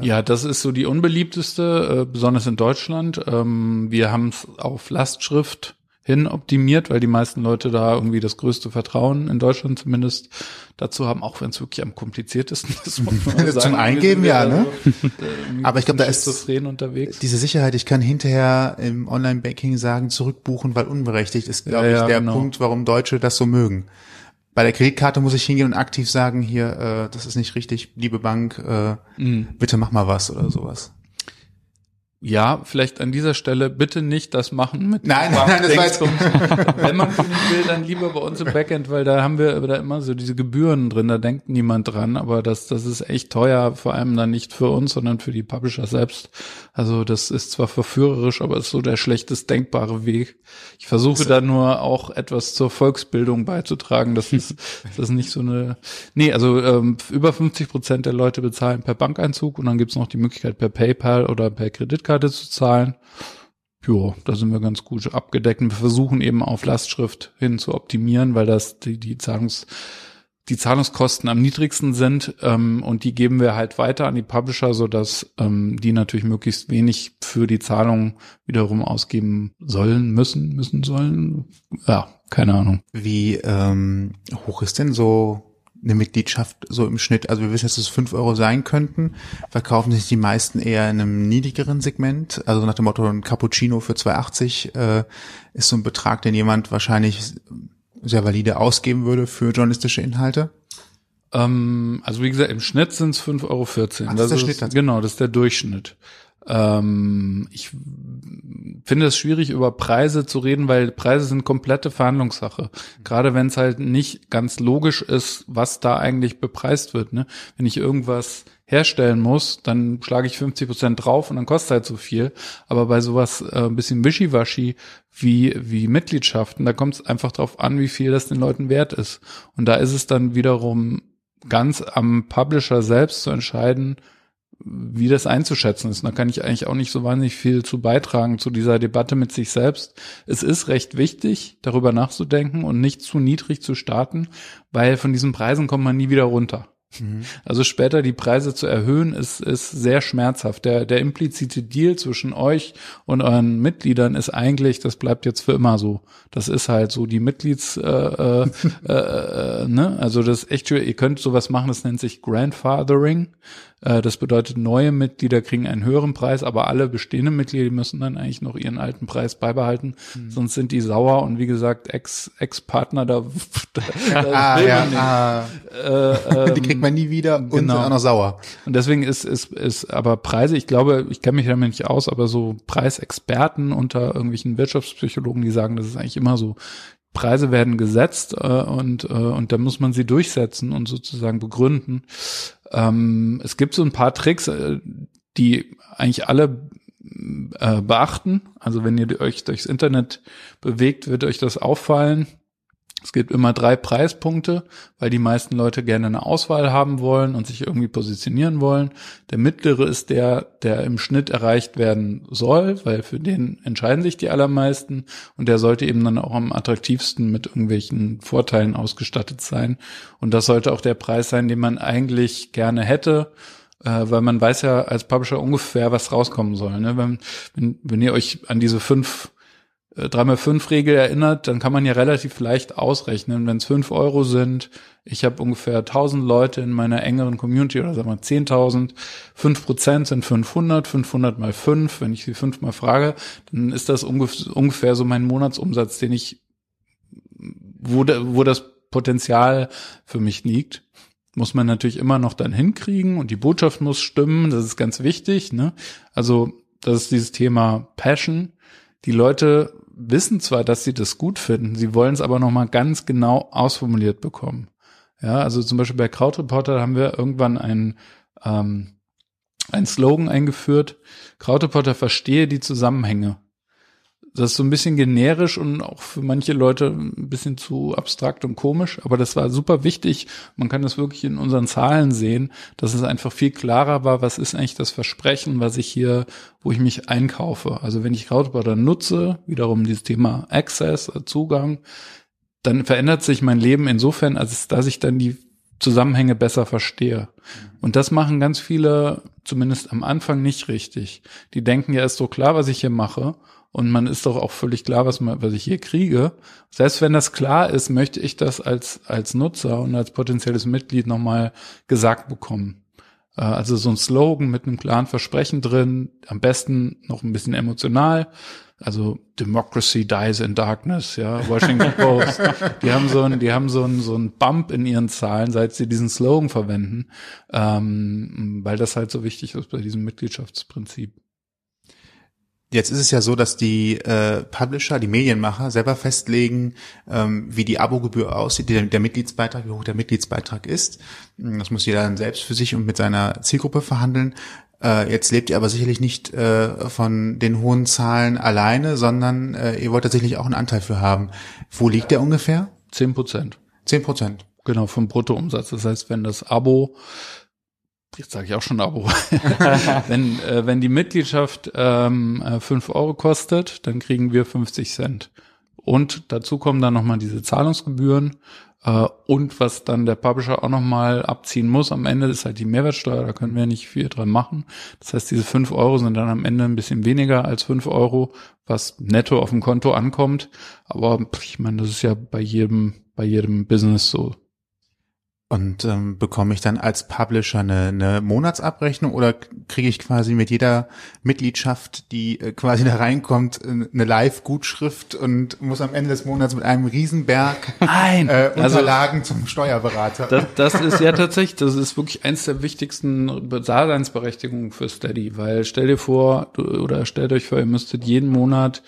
Ja, das ist so die unbeliebteste, äh, besonders in Deutschland. Ähm, wir haben es auf Lastschrift hin optimiert, weil die meisten Leute da irgendwie das größte Vertrauen in Deutschland zumindest dazu haben, auch wenn es wirklich am kompliziertesten [LAUGHS] ist. [LAUGHS] Zum Eingeben, ja, ne? Aber ich glaube, da ist unterwegs. diese Sicherheit, ich kann hinterher im Online-Banking sagen, zurückbuchen, weil unberechtigt ist, glaube ja, ich, der genau. Punkt, warum Deutsche das so mögen. Bei der Kreditkarte muss ich hingehen und aktiv sagen, hier, äh, das ist nicht richtig, liebe Bank, äh, mhm. bitte mach mal was oder sowas. Ja, vielleicht an dieser Stelle bitte nicht das machen mit Nein, nein, nein das war jetzt [LAUGHS] Wenn man nicht will, dann lieber bei uns im Backend, weil da haben wir da immer so diese Gebühren drin, da denkt niemand dran, aber das, das ist echt teuer, vor allem dann nicht für uns, sondern für die Publisher selbst. Also das ist zwar verführerisch, aber ist so der schlechtest denkbare Weg. Ich versuche da nur auch etwas zur Volksbildung beizutragen. Das ist, [LAUGHS] das ist nicht so eine. Nee, also ähm, über 50 Prozent der Leute bezahlen per Bankeinzug und dann gibt's noch die Möglichkeit per PayPal oder per Kreditkarte zu zahlen. Jo, da sind wir ganz gut abgedeckt. Wir versuchen eben auf Lastschrift hin zu optimieren, weil das die, die Zahlungs die Zahlungskosten am niedrigsten sind ähm, und die geben wir halt weiter an die Publisher, so ähm, die natürlich möglichst wenig für die Zahlung wiederum ausgeben sollen, müssen, müssen sollen. Ja, keine Ahnung. Wie ähm, hoch ist denn so eine Mitgliedschaft so im Schnitt? Also wir wissen, dass es fünf Euro sein könnten. Verkaufen sich die meisten eher in einem niedrigeren Segment? Also nach dem Motto, ein Cappuccino für 2,80 äh, ist so ein Betrag, den jemand wahrscheinlich sehr valide ausgeben würde für journalistische Inhalte? Ähm, also wie gesagt, im Schnitt sind es 5,14 Euro. Ach, das, das ist der Schnitt. Genau, das ist der Durchschnitt. Ähm, ich finde es schwierig, über Preise zu reden, weil Preise sind komplette Verhandlungssache. Gerade wenn es halt nicht ganz logisch ist, was da eigentlich bepreist wird. Ne? Wenn ich irgendwas herstellen muss, dann schlage ich 50 Prozent drauf und dann kostet halt so viel. Aber bei sowas äh, ein bisschen wischiwaschi wie, wie Mitgliedschaften, da kommt es einfach drauf an, wie viel das den Leuten wert ist. Und da ist es dann wiederum ganz am Publisher selbst zu entscheiden, wie das einzuschätzen ist. da kann ich eigentlich auch nicht so wahnsinnig viel zu beitragen zu dieser Debatte mit sich selbst. Es ist recht wichtig, darüber nachzudenken und nicht zu niedrig zu starten, weil von diesen Preisen kommt man nie wieder runter. Mhm. Also später die Preise zu erhöhen, ist, ist sehr schmerzhaft. Der, der implizite Deal zwischen euch und euren Mitgliedern ist eigentlich, das bleibt jetzt für immer so. Das ist halt so die Mitglieds, äh, äh, [LAUGHS] äh, äh ne? Also das ist echt schön. Ihr könnt sowas machen, das nennt sich Grandfathering. Äh, das bedeutet, neue Mitglieder kriegen einen höheren Preis, aber alle bestehenden Mitglieder müssen dann eigentlich noch ihren alten Preis beibehalten, mhm. sonst sind die sauer und wie gesagt, Ex, Ex-Partner da, [LAUGHS] da, ah, ja, ah. Äh, ähm, [LAUGHS] die kriegt man nie wieder und genau. sind auch noch sauer. Und deswegen ist, ist, ist aber Preise, ich glaube, ich kenne mich damit nicht aus, aber so Preisexperten unter irgendwelchen Wirtschaftspsychologen, die sagen, das ist eigentlich immer so. Preise werden gesetzt äh, und, äh, und da muss man sie durchsetzen und sozusagen begründen. Ähm, es gibt so ein paar Tricks, äh, die eigentlich alle äh, beachten. Also wenn ihr euch durchs Internet bewegt, wird euch das auffallen. Es gibt immer drei Preispunkte, weil die meisten Leute gerne eine Auswahl haben wollen und sich irgendwie positionieren wollen. Der mittlere ist der, der im Schnitt erreicht werden soll, weil für den entscheiden sich die allermeisten und der sollte eben dann auch am attraktivsten mit irgendwelchen Vorteilen ausgestattet sein. Und das sollte auch der Preis sein, den man eigentlich gerne hätte äh, weil man weiß ja als Publisher ungefähr, was rauskommen soll. Ne? Wenn, wenn, wenn ihr euch an diese fünf 3x5-Regel äh, erinnert, dann kann man ja relativ leicht ausrechnen, wenn es 5 Euro sind, ich habe ungefähr 1000 Leute in meiner engeren Community oder sagen wir 10.000, 5% sind 500, 500 mal 5, wenn ich sie fünfmal frage, dann ist das ungefähr so mein Monatsumsatz, den ich, wo, wo das Potenzial für mich liegt. Muss man natürlich immer noch dann hinkriegen und die Botschaft muss stimmen, das ist ganz wichtig. Ne? Also das ist dieses Thema Passion. Die Leute wissen zwar, dass sie das gut finden, sie wollen es aber nochmal ganz genau ausformuliert bekommen. Ja, also zum Beispiel bei Krautreporter haben wir irgendwann ein ähm, ein Slogan eingeführt, Krautreporter verstehe die Zusammenhänge das ist so ein bisschen generisch und auch für manche Leute ein bisschen zu abstrakt und komisch, aber das war super wichtig. Man kann das wirklich in unseren Zahlen sehen, dass es einfach viel klarer war, was ist eigentlich das Versprechen, was ich hier, wo ich mich einkaufe. Also wenn ich Crowdbutter nutze, wiederum dieses Thema Access, Zugang, dann verändert sich mein Leben insofern, als dass ich dann die Zusammenhänge besser verstehe. Und das machen ganz viele, zumindest am Anfang, nicht richtig. Die denken ja, ist so klar, was ich hier mache. Und man ist doch auch völlig klar, was, man, was ich hier kriege. Selbst wenn das klar ist, möchte ich das als, als Nutzer und als potenzielles Mitglied nochmal gesagt bekommen. Äh, also so ein Slogan mit einem klaren Versprechen drin, am besten noch ein bisschen emotional, also Democracy dies in darkness, ja, Washington [LAUGHS] Post. die haben so ein, die haben so ein, so ein Bump in ihren Zahlen, seit sie diesen Slogan verwenden, ähm, weil das halt so wichtig ist bei diesem Mitgliedschaftsprinzip. Jetzt ist es ja so, dass die äh, Publisher, die Medienmacher selber festlegen, ähm, wie die Abogebühr aussieht, der, der Mitgliedsbeitrag, wie hoch der Mitgliedsbeitrag ist. Das muss jeder dann selbst für sich und mit seiner Zielgruppe verhandeln. Äh, jetzt lebt ihr aber sicherlich nicht äh, von den hohen Zahlen alleine, sondern äh, ihr wollt tatsächlich auch einen Anteil für haben. Wo liegt der ungefähr? Zehn Prozent. Zehn Prozent. Genau, vom Bruttoumsatz. Das heißt, wenn das Abo jetzt sage ich auch schon Abo. [LAUGHS] wenn, äh, wenn die Mitgliedschaft ähm, äh, 5 Euro kostet, dann kriegen wir 50 Cent. Und dazu kommen dann nochmal diese Zahlungsgebühren. Äh, und was dann der Publisher auch nochmal abziehen muss am Ende, ist halt die Mehrwertsteuer. Da können wir nicht viel dran machen. Das heißt, diese 5 Euro sind dann am Ende ein bisschen weniger als 5 Euro, was netto auf dem Konto ankommt. Aber ich meine, das ist ja bei jedem, bei jedem Business so. Und ähm, bekomme ich dann als Publisher eine, eine Monatsabrechnung oder kriege ich quasi mit jeder Mitgliedschaft, die äh, quasi da reinkommt, eine Live-Gutschrift und muss am Ende des Monats mit einem Riesenberg Nein, äh, also Unterlagen also, zum Steuerberater? Das, das ist ja tatsächlich, das ist wirklich eins der wichtigsten Daseinsberechtigungen für Steady, weil stell dir vor, du, oder stellt euch vor, ihr müsstet jeden Monat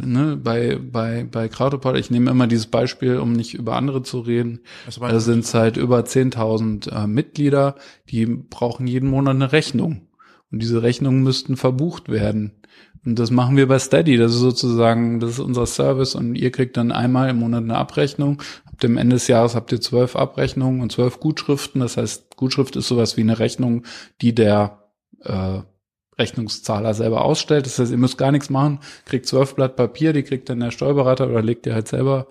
ne, bei, bei, bei Krautopod, ich nehme immer dieses Beispiel, um nicht über andere zu reden, da sind es halt über 10.000 äh, Mitglieder, die brauchen jeden Monat eine Rechnung. Und diese Rechnungen müssten verbucht werden. Und das machen wir bei Steady. Das ist sozusagen, das ist unser Service und ihr kriegt dann einmal im Monat eine Abrechnung. Ab dem Ende des Jahres habt ihr zwölf Abrechnungen und zwölf Gutschriften. Das heißt, Gutschrift ist sowas wie eine Rechnung, die der äh, Rechnungszahler selber ausstellt. Das heißt, ihr müsst gar nichts machen, kriegt zwölf Blatt Papier, die kriegt dann der Steuerberater oder legt ihr halt selber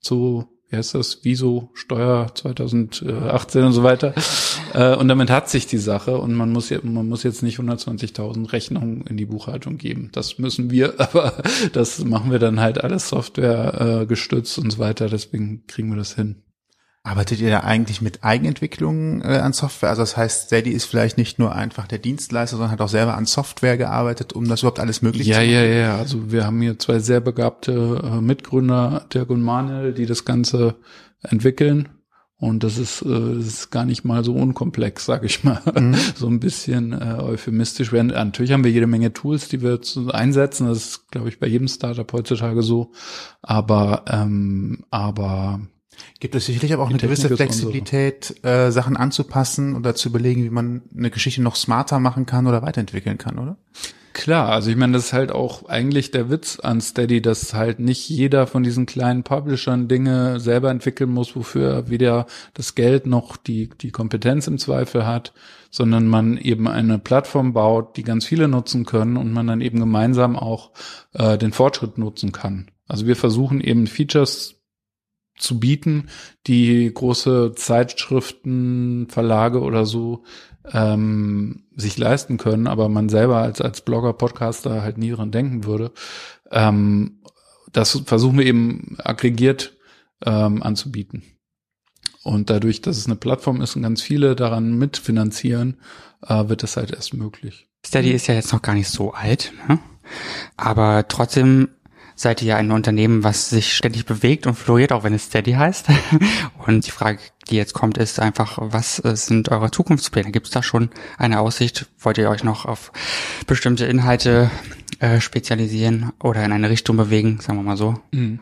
zu, wie heißt das, Wieso Steuer 2018 und so weiter. [LAUGHS] Äh, und damit hat sich die Sache und man muss, jetzt, man muss jetzt nicht 120.000 Rechnungen in die Buchhaltung geben. Das müssen wir, [LAUGHS] aber das machen wir dann halt alles Software gestützt und so weiter. Deswegen kriegen wir das hin. Arbeitet ihr da eigentlich mit Eigenentwicklung äh, an Software? Also das heißt, Steady ist vielleicht nicht nur einfach der Dienstleister, sondern hat auch selber an Software gearbeitet, um das überhaupt alles möglich ja, zu machen? Ja, ja, ja. Also wir haben hier zwei sehr begabte äh, Mitgründer, Dirk und Manuel, die das Ganze entwickeln. Und das ist, äh, das ist gar nicht mal so unkomplex, sag ich mal. Mhm. [LAUGHS] So ein bisschen äh, euphemistisch werden. Natürlich haben wir jede Menge Tools, die wir zu, einsetzen. Das ist, glaube ich, bei jedem Startup heutzutage so. Aber, ähm, aber Gibt es sicherlich aber auch eine gewisse Flexibilität, äh, Sachen anzupassen oder zu überlegen, wie man eine Geschichte noch smarter machen kann oder weiterentwickeln kann, oder? Klar, also ich meine, das ist halt auch eigentlich der Witz an Steady, dass halt nicht jeder von diesen kleinen Publishern Dinge selber entwickeln muss, wofür er weder das Geld noch die, die Kompetenz im Zweifel hat, sondern man eben eine Plattform baut, die ganz viele nutzen können und man dann eben gemeinsam auch äh, den Fortschritt nutzen kann. Also wir versuchen eben Features zu bieten, die große Zeitschriften, Verlage oder so ähm, sich leisten können, aber man selber als, als Blogger, Podcaster halt nie dran denken würde. Ähm, das versuchen wir eben aggregiert ähm, anzubieten. Und dadurch, dass es eine Plattform ist und ganz viele daran mitfinanzieren, äh, wird das halt erst möglich. Steady ist ja jetzt noch gar nicht so alt, ne? aber trotzdem seid ihr ja ein Unternehmen, was sich ständig bewegt und floriert, auch wenn es Steady heißt. [LAUGHS] Und die Frage, die jetzt kommt, ist einfach, was äh, sind eure Zukunftspläne? Gibt es da schon eine Aussicht? Wollt ihr euch noch auf bestimmte Inhalte äh, spezialisieren oder in eine Richtung bewegen, sagen wir mal so? Mhm.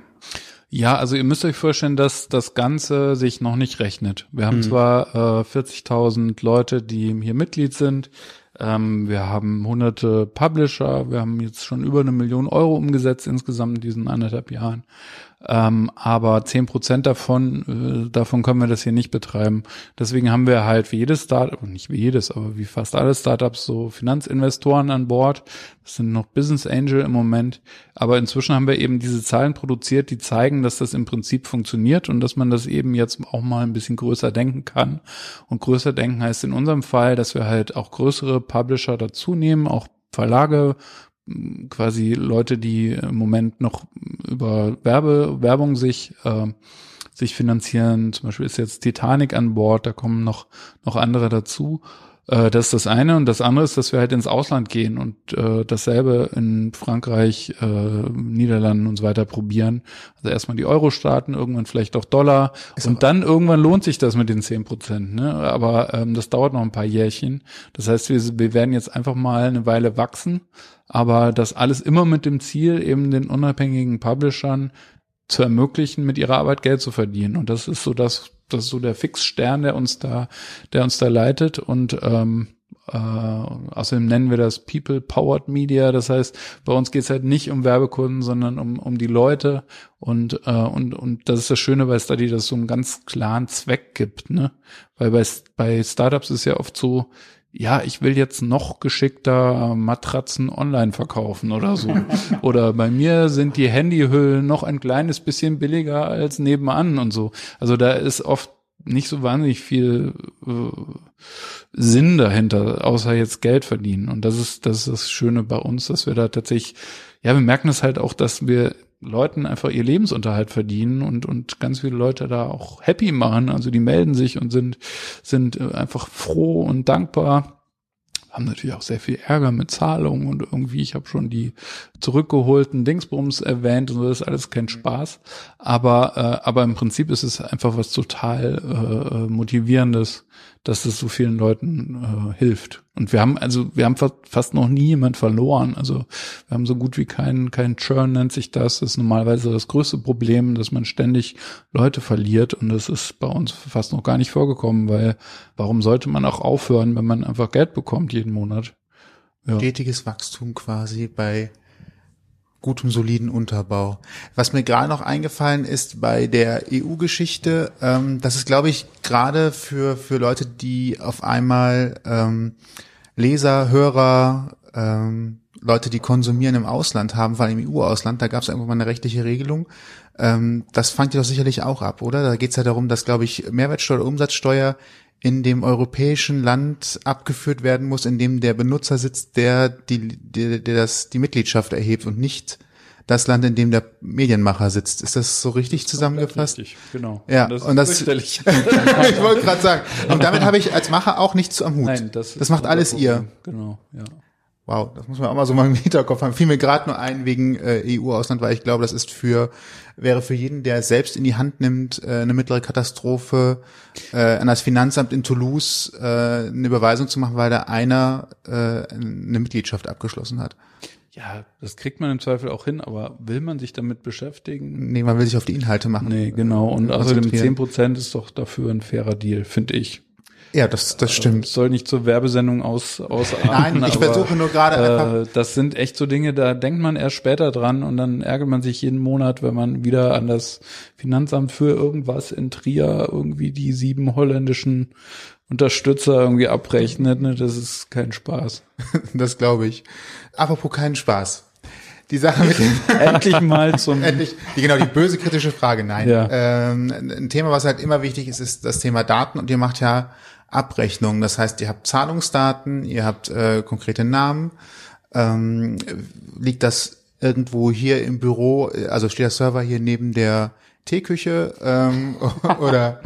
Ja, also ihr müsst euch vorstellen, dass das Ganze sich noch nicht rechnet. Wir haben mhm. zwar äh, 40.000 Leute, die hier Mitglied sind, ähm, wir haben hunderte Publisher, wir haben jetzt schon über eine Million Euro umgesetzt insgesamt in diesen anderthalb Jahren. Ähm, aber zehn Prozent davon, äh, davon können wir das hier nicht betreiben. Deswegen haben wir halt wie jedes Startup, nicht wie jedes, aber wie fast alle Startups so Finanzinvestoren an Bord. Das sind noch Business Angel im Moment. Aber inzwischen haben wir eben diese Zahlen produziert, die zeigen, dass das im Prinzip funktioniert und dass man das eben jetzt auch mal ein bisschen größer denken kann. Und größer denken heißt in unserem Fall, dass wir halt auch größere Publisher dazu nehmen, auch Verlage, quasi Leute, die im Moment noch über Werbe, Werbung sich, äh, sich finanzieren. Zum Beispiel ist jetzt Titanic an Bord, da kommen noch, noch andere dazu. Äh, das ist das eine. Und das andere ist, dass wir halt ins Ausland gehen und äh, dasselbe in Frankreich, äh, Niederlanden und so weiter probieren. Also erstmal die Euro-Staaten, irgendwann vielleicht auch Dollar. Ist und dann irgendwann lohnt sich das mit den zehn Prozent. Ne? Aber ähm, das dauert noch ein paar Jährchen. Das heißt, wir, wir werden jetzt einfach mal eine Weile wachsen. Aber das alles immer mit dem Ziel, eben den unabhängigen Publishern zu ermöglichen, mit ihrer Arbeit Geld zu verdienen. Und das ist so das, das ist so der Fixstern, der uns da, der uns da leitet. Und ähm, äh, außerdem nennen wir das People Powered Media. Das heißt, bei uns geht es halt nicht um Werbekunden, sondern um, um die Leute. Und, äh, und, und das ist das Schöne bei Study, dass es so einen ganz klaren Zweck gibt. Ne? Weil bei, bei Startups ist ja oft so, ja, ich will jetzt noch geschickter Matratzen online verkaufen oder so. [LAUGHS] oder bei mir sind die Handyhüllen noch ein kleines bisschen billiger als nebenan und so. Also da ist oft nicht so wahnsinnig viel äh, Sinn dahinter, außer jetzt Geld verdienen. Und das ist, das ist das Schöne bei uns, dass wir da tatsächlich, ja, wir merken es halt auch, dass wir Leuten einfach ihr Lebensunterhalt verdienen und, und ganz viele Leute da auch happy machen. Also die melden sich und sind, sind äh, einfach froh und dankbar. Haben natürlich auch sehr viel Ärger mit Zahlungen und irgendwie, ich habe schon die zurückgeholten Dingsbums erwähnt und so, das ist alles kein Spaß. Aber, äh, aber im Prinzip ist es einfach was total äh, äh motivierendes, dass es so vielen Leuten äh, hilft. Und wir haben also wir haben fast noch nie jemand verloren. Also wir haben so gut wie keinen kein Churn nennt sich das. Das ist normalerweise das größte Problem, dass man ständig Leute verliert und das ist bei uns fast noch gar nicht vorgekommen, weil warum sollte man auch aufhören, wenn man einfach Geld bekommt jeden Monat? Ja. Stetiges Wachstum quasi bei gutem, soliden Unterbau. Was mir gerade noch eingefallen ist bei der EU-Geschichte, ähm, das ist, glaube ich, gerade für, für Leute, die auf einmal ähm, Leser, Hörer, ähm, Leute, die konsumieren im Ausland haben, vor allem im EU-Ausland, da gab es irgendwann mal eine rechtliche Regelung. Ähm, das fangt ihr doch sicherlich auch ab, oder? Da geht es ja darum, dass, glaube ich, Mehrwertsteuer, Umsatzsteuer in dem europäischen Land abgeführt werden muss, in dem der Benutzer sitzt, der die, der, der das, die Mitgliedschaft erhebt und nicht das Land, in dem der Medienmacher sitzt. Ist das so richtig zusammengefasst? Richtig, genau. Ja, und das, und das [LAUGHS] ich wollte gerade sagen. Und damit habe ich als Macher auch nichts am Hut. Nein, das, das macht alles ihr. Genau, ja. Wow, das muss man auch mal so mal im Hinterkopf haben. Fiel mir gerade nur ein wegen äh, EU-Ausland, weil ich glaube, das ist für wäre für jeden, der selbst in die Hand nimmt, äh, eine mittlere Katastrophe äh, an das Finanzamt in Toulouse äh, eine Überweisung zu machen, weil da einer äh, eine Mitgliedschaft abgeschlossen hat. Ja, das kriegt man im Zweifel auch hin, aber will man sich damit beschäftigen? Nee, man will sich auf die Inhalte machen. Nee, genau. Und außerdem zehn Prozent ist doch dafür ein fairer Deal, finde ich. Ja, das, das stimmt. soll nicht zur Werbesendung aus, ausarten. [LAUGHS] Nein, ich aber, versuche nur gerade einfach. Äh, das sind echt so Dinge, da denkt man erst später dran und dann ärgert man sich jeden Monat, wenn man wieder an das Finanzamt für irgendwas in Trier irgendwie die sieben holländischen Unterstützer irgendwie abrechnet. Ne? Das ist kein Spaß. [LAUGHS] das glaube ich. Apropos keinen Spaß. Die Sache mit [LAUGHS] dem endlich mal zum endlich die, genau die böse kritische Frage. Nein, ja. ähm, ein Thema, was halt immer wichtig ist, ist das Thema Daten und ihr macht ja Abrechnungen. Das heißt, ihr habt Zahlungsdaten, ihr habt äh, konkrete Namen. Ähm, liegt das irgendwo hier im Büro, also steht der Server hier neben der Teeküche ähm, [LAUGHS] oder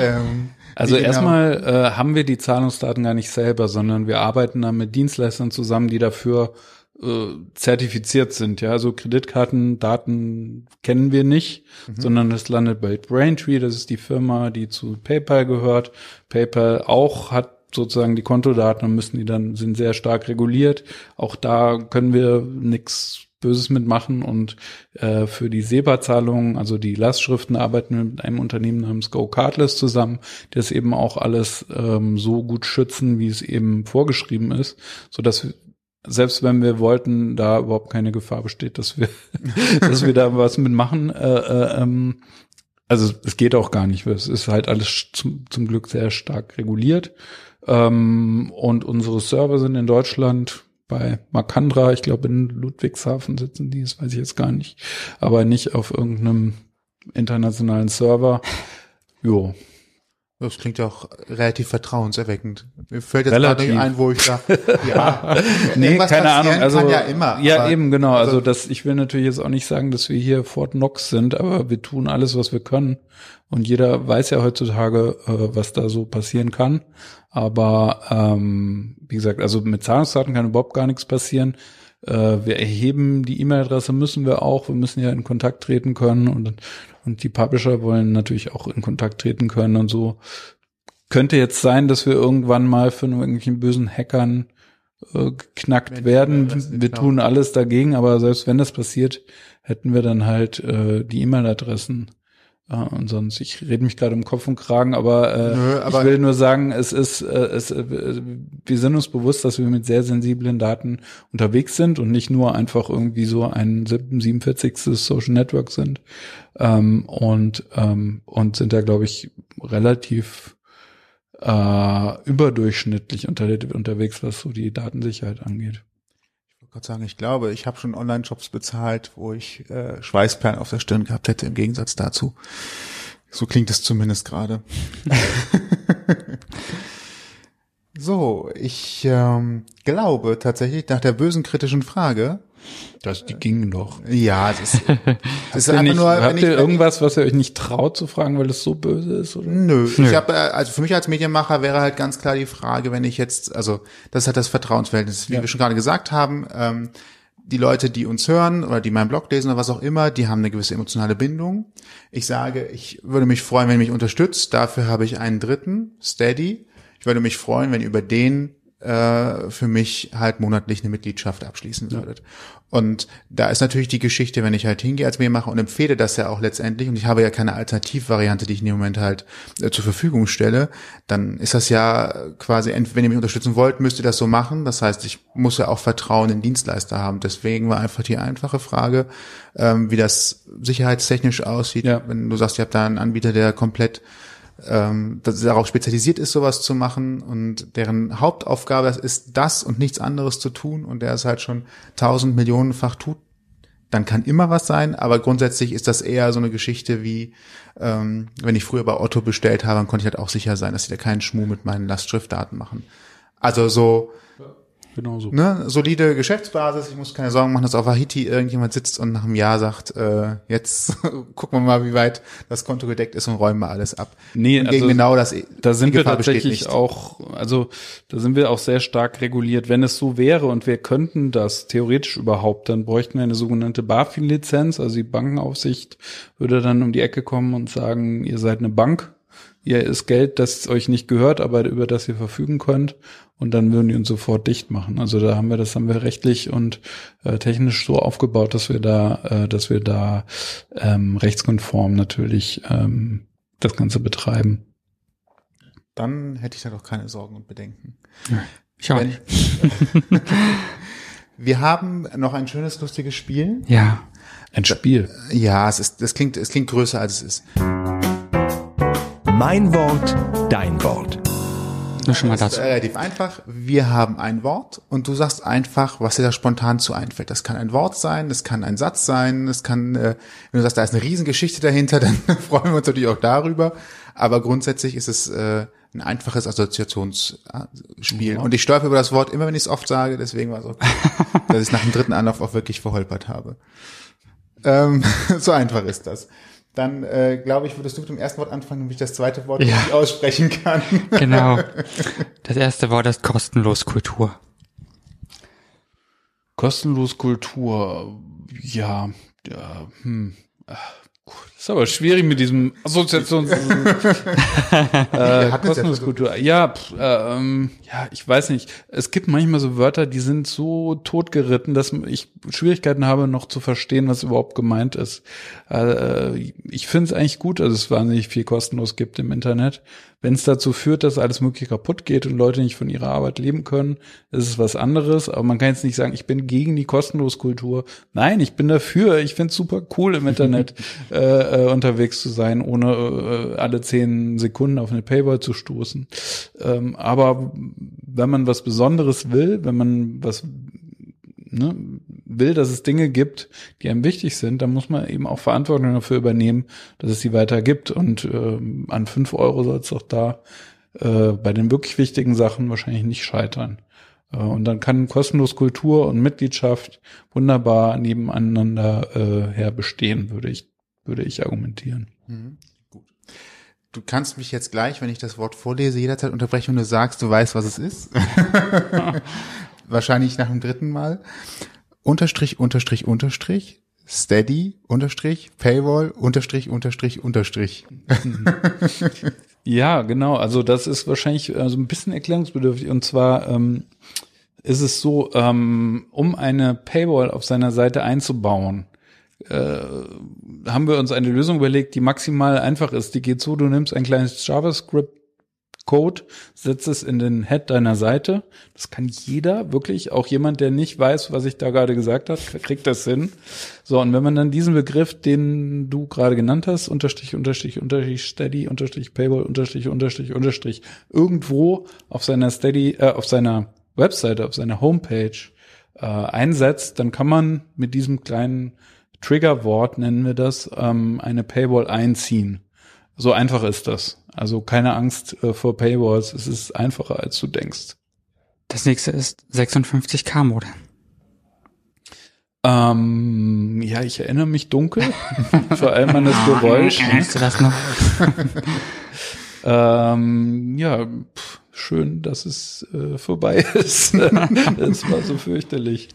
ähm, also genau? erstmal äh, haben wir die Zahlungsdaten gar nicht selber, sondern wir arbeiten da mit Dienstleistern zusammen, die dafür äh, zertifiziert sind. Ja, also Kreditkartendaten kennen wir nicht, mhm. sondern das landet bei Braintree. Das ist die Firma, die zu PayPal gehört. PayPal auch hat sozusagen die Kontodaten und müssen die dann sind sehr stark reguliert. Auch da können wir nichts Böses mitmachen und äh, für die SEPA-Zahlungen, also die Lastschriften, arbeiten wir mit einem Unternehmen namens Go Cardless zusammen, das eben auch alles ähm, so gut schützen, wie es eben vorgeschrieben ist, so dass selbst wenn wir wollten, da überhaupt keine Gefahr besteht, dass wir, [LAUGHS] dass wir da was mitmachen. Äh, äh, ähm, also es geht auch gar nicht. Es ist halt alles zum, zum Glück sehr stark reguliert. Ähm, und unsere Server sind in Deutschland bei Makandra, ich glaube in Ludwigshafen sitzen die, das weiß ich jetzt gar nicht, aber nicht auf irgendeinem internationalen Server. Jo, das klingt ja auch relativ vertrauenserweckend. Mir fällt jetzt gerade nicht ein, wo ich da, [LAUGHS] ja. nee, keine Ahnung. Also, ja immer. Ja, eben, genau. Also, also, das, ich will natürlich jetzt auch nicht sagen, dass wir hier Fort Knox sind, aber wir tun alles, was wir können. Und jeder weiß ja heutzutage, äh, was da so passieren kann. Aber, ähm, wie gesagt, also mit Zahlungsdaten kann überhaupt gar nichts passieren. Äh, wir erheben die E-Mail-Adresse müssen wir auch. Wir müssen ja in Kontakt treten können und und die Publisher wollen natürlich auch in Kontakt treten können und so. Könnte jetzt sein, dass wir irgendwann mal von irgendwelchen bösen Hackern äh, geknackt wenn werden. Wir tun alles dagegen, aber selbst wenn das passiert, hätten wir dann halt äh, die E-Mail-Adressen und sonst, ich rede mich gerade im Kopf und Kragen, aber, äh, Nö, aber ich will nur sagen, es ist, äh, es, äh, wir sind uns bewusst, dass wir mit sehr sensiblen Daten unterwegs sind und nicht nur einfach irgendwie so ein 47. Social Network sind. Ähm, und, ähm, und sind da, glaube ich, relativ äh, überdurchschnittlich unter, unterwegs, was so die Datensicherheit angeht. Gott sagen, ich glaube, ich habe schon Online-Shops bezahlt, wo ich äh, Schweißperlen auf der Stirn gehabt hätte, im Gegensatz dazu. So klingt es zumindest gerade. [LAUGHS] so, ich ähm, glaube tatsächlich nach der bösen kritischen Frage das, die gingen doch. Ja, das ist, [LAUGHS] das ist einfach nicht, nur. Habt ihr irgendwas, was ihr euch nicht traut zu fragen, weil es so böse ist? Oder? Nö, Nö. ich habe also für mich als Medienmacher wäre halt ganz klar die Frage, wenn ich jetzt, also das ist halt das Vertrauensverhältnis, wie ja. wir schon gerade gesagt haben. Ähm, die Leute, die uns hören oder die meinen Blog lesen oder was auch immer, die haben eine gewisse emotionale Bindung. Ich sage, ich würde mich freuen, wenn ihr mich unterstützt. Dafür habe ich einen dritten, Steady. Ich würde mich freuen, wenn ihr über den äh, für mich halt monatlich eine Mitgliedschaft abschließen würdet. Ja. Und da ist natürlich die Geschichte, wenn ich halt hingehe als Mehrmacher und empfehle das ja auch letztendlich und ich habe ja keine Alternativvariante, die ich in dem Moment halt äh, zur Verfügung stelle, dann ist das ja quasi, wenn ihr mich unterstützen wollt, müsst ihr das so machen. Das heißt, ich muss ja auch Vertrauen in Dienstleister haben. Deswegen war einfach die einfache Frage, ähm, wie das sicherheitstechnisch aussieht. Ja. Wenn du sagst, ihr habt da einen Anbieter, der komplett ähm, dass darauf spezialisiert ist, sowas zu machen und deren Hauptaufgabe ist, das und nichts anderes zu tun und der es halt schon tausend Millionenfach tut, dann kann immer was sein, aber grundsätzlich ist das eher so eine Geschichte wie, ähm, wenn ich früher bei Otto bestellt habe, dann konnte ich halt auch sicher sein, dass sie da keinen Schmuh mit meinen Lastschriftdaten machen. Also so Genau so. Ne, solide Geschäftsbasis. Ich muss keine Sorgen machen, dass auf Haiti irgendjemand sitzt und nach einem Jahr sagt, äh, jetzt [LAUGHS] gucken wir mal, wie weit das Konto gedeckt ist und räumen wir alles ab. Nee, und also genau das. Da sind wir tatsächlich auch, also da sind wir auch sehr stark reguliert. Wenn es so wäre und wir könnten das theoretisch überhaupt, dann bräuchten wir eine sogenannte BaFin-Lizenz. Also die Bankenaufsicht würde dann um die Ecke kommen und sagen, ihr seid eine Bank ihr ist Geld, das euch nicht gehört, aber über das ihr verfügen könnt. Und dann würden die uns sofort dicht machen. Also da haben wir, das haben wir rechtlich und äh, technisch so aufgebaut, dass wir da, äh, dass wir da ähm, rechtskonform natürlich ähm, das Ganze betreiben. Dann hätte ich da doch keine Sorgen und Bedenken. Ich auch nicht. [LAUGHS] wir haben noch ein schönes, lustiges Spiel. Ja. Ein Spiel. Ja, es ist, es klingt, es klingt größer als es ist. Mein Wort, dein Wort. Nur schon mal das ist relativ einfach. Wir haben ein Wort und du sagst einfach, was dir da spontan zu einfällt. Das kann ein Wort sein, das kann ein Satz sein, das kann, äh, wenn du sagst, da ist eine Riesengeschichte dahinter, [LAUGHS] dann freuen wir uns natürlich auch darüber. Aber grundsätzlich ist es äh, ein einfaches Assoziationsspiel. Ja. Und ich stolper über das Wort immer, wenn ich es oft sage, deswegen war es auch, [LAUGHS] dass ich es nach dem dritten Anlauf auch wirklich verholpert habe. Ähm, [LAUGHS] so einfach ist das dann äh, glaube ich, würdest du mit dem ersten Wort anfangen, wie ich das zweite Wort ja. nicht aussprechen kann. [LAUGHS] genau. Das erste Wort ist kostenlos Kultur. Kostenlos Kultur, ja, ja hm. Ist aber schwierig mit diesem Assoziations [LAUGHS] äh, Kosmoskultur. Ja, pff, äh, ähm, ja, ich weiß nicht. Es gibt manchmal so Wörter, die sind so totgeritten, dass ich Schwierigkeiten habe, noch zu verstehen, was überhaupt gemeint ist. Äh, ich finde es eigentlich gut, dass es wahnsinnig viel kostenlos gibt im Internet. Wenn es dazu führt, dass alles mögliche kaputt geht und Leute nicht von ihrer Arbeit leben können, ist es was anderes. Aber man kann jetzt nicht sagen, ich bin gegen die Kostenloskultur. Nein, ich bin dafür. Ich finde es super cool im Internet [LAUGHS] äh, äh, unterwegs zu sein, ohne äh, alle zehn Sekunden auf eine Paywall zu stoßen. Ähm, aber wenn man was Besonderes will, wenn man was ne, will, dass es Dinge gibt, die einem wichtig sind, dann muss man eben auch Verantwortung dafür übernehmen, dass es sie weiter gibt. Und äh, an fünf Euro soll es doch da äh, bei den wirklich wichtigen Sachen wahrscheinlich nicht scheitern. Äh, und dann kann kostenlos Kultur und Mitgliedschaft wunderbar nebeneinander äh, her bestehen, würde ich, würde ich argumentieren. Mhm. Du kannst mich jetzt gleich, wenn ich das Wort vorlese, jederzeit unterbrechen und du sagst, du weißt, was es ist. [LAUGHS] Wahrscheinlich nach dem dritten Mal unterstrich, unterstrich, unterstrich, steady, unterstrich, paywall, unterstrich, unterstrich, unterstrich. ja, genau. Also das ist wahrscheinlich also ein bisschen erklärungsbedürftig. Und zwar ähm, ist es so, ähm, um eine Paywall auf seiner Seite einzubauen, äh, haben wir uns eine Lösung überlegt, die maximal einfach ist. Die geht so, du nimmst ein kleines JavaScript Code, setzt es in den Head deiner Seite. Das kann jeder, wirklich, auch jemand, der nicht weiß, was ich da gerade gesagt habe, kriegt das hin. So, und wenn man dann diesen Begriff, den du gerade genannt hast, Unterstrich, Unterstrich, Unterstrich, Steady, Unterstrich, Paywall, Unterstrich, Unterstrich, Unterstrich, irgendwo auf seiner Steady, äh, auf seiner Webseite, auf seiner Homepage äh, einsetzt, dann kann man mit diesem kleinen Triggerwort, nennen wir das, ähm, eine Paywall einziehen. So einfach ist das. Also keine Angst äh, vor Paywalls. Es ist einfacher, als du denkst. Das nächste ist 56K-Mode. Ähm, ja, ich erinnere mich dunkel. [LAUGHS] Vor allem an das Geräusch. Kennst du das noch? [LAUGHS] ähm, ja, pff, schön, dass es äh, vorbei [LAUGHS] ist. das war so fürchterlich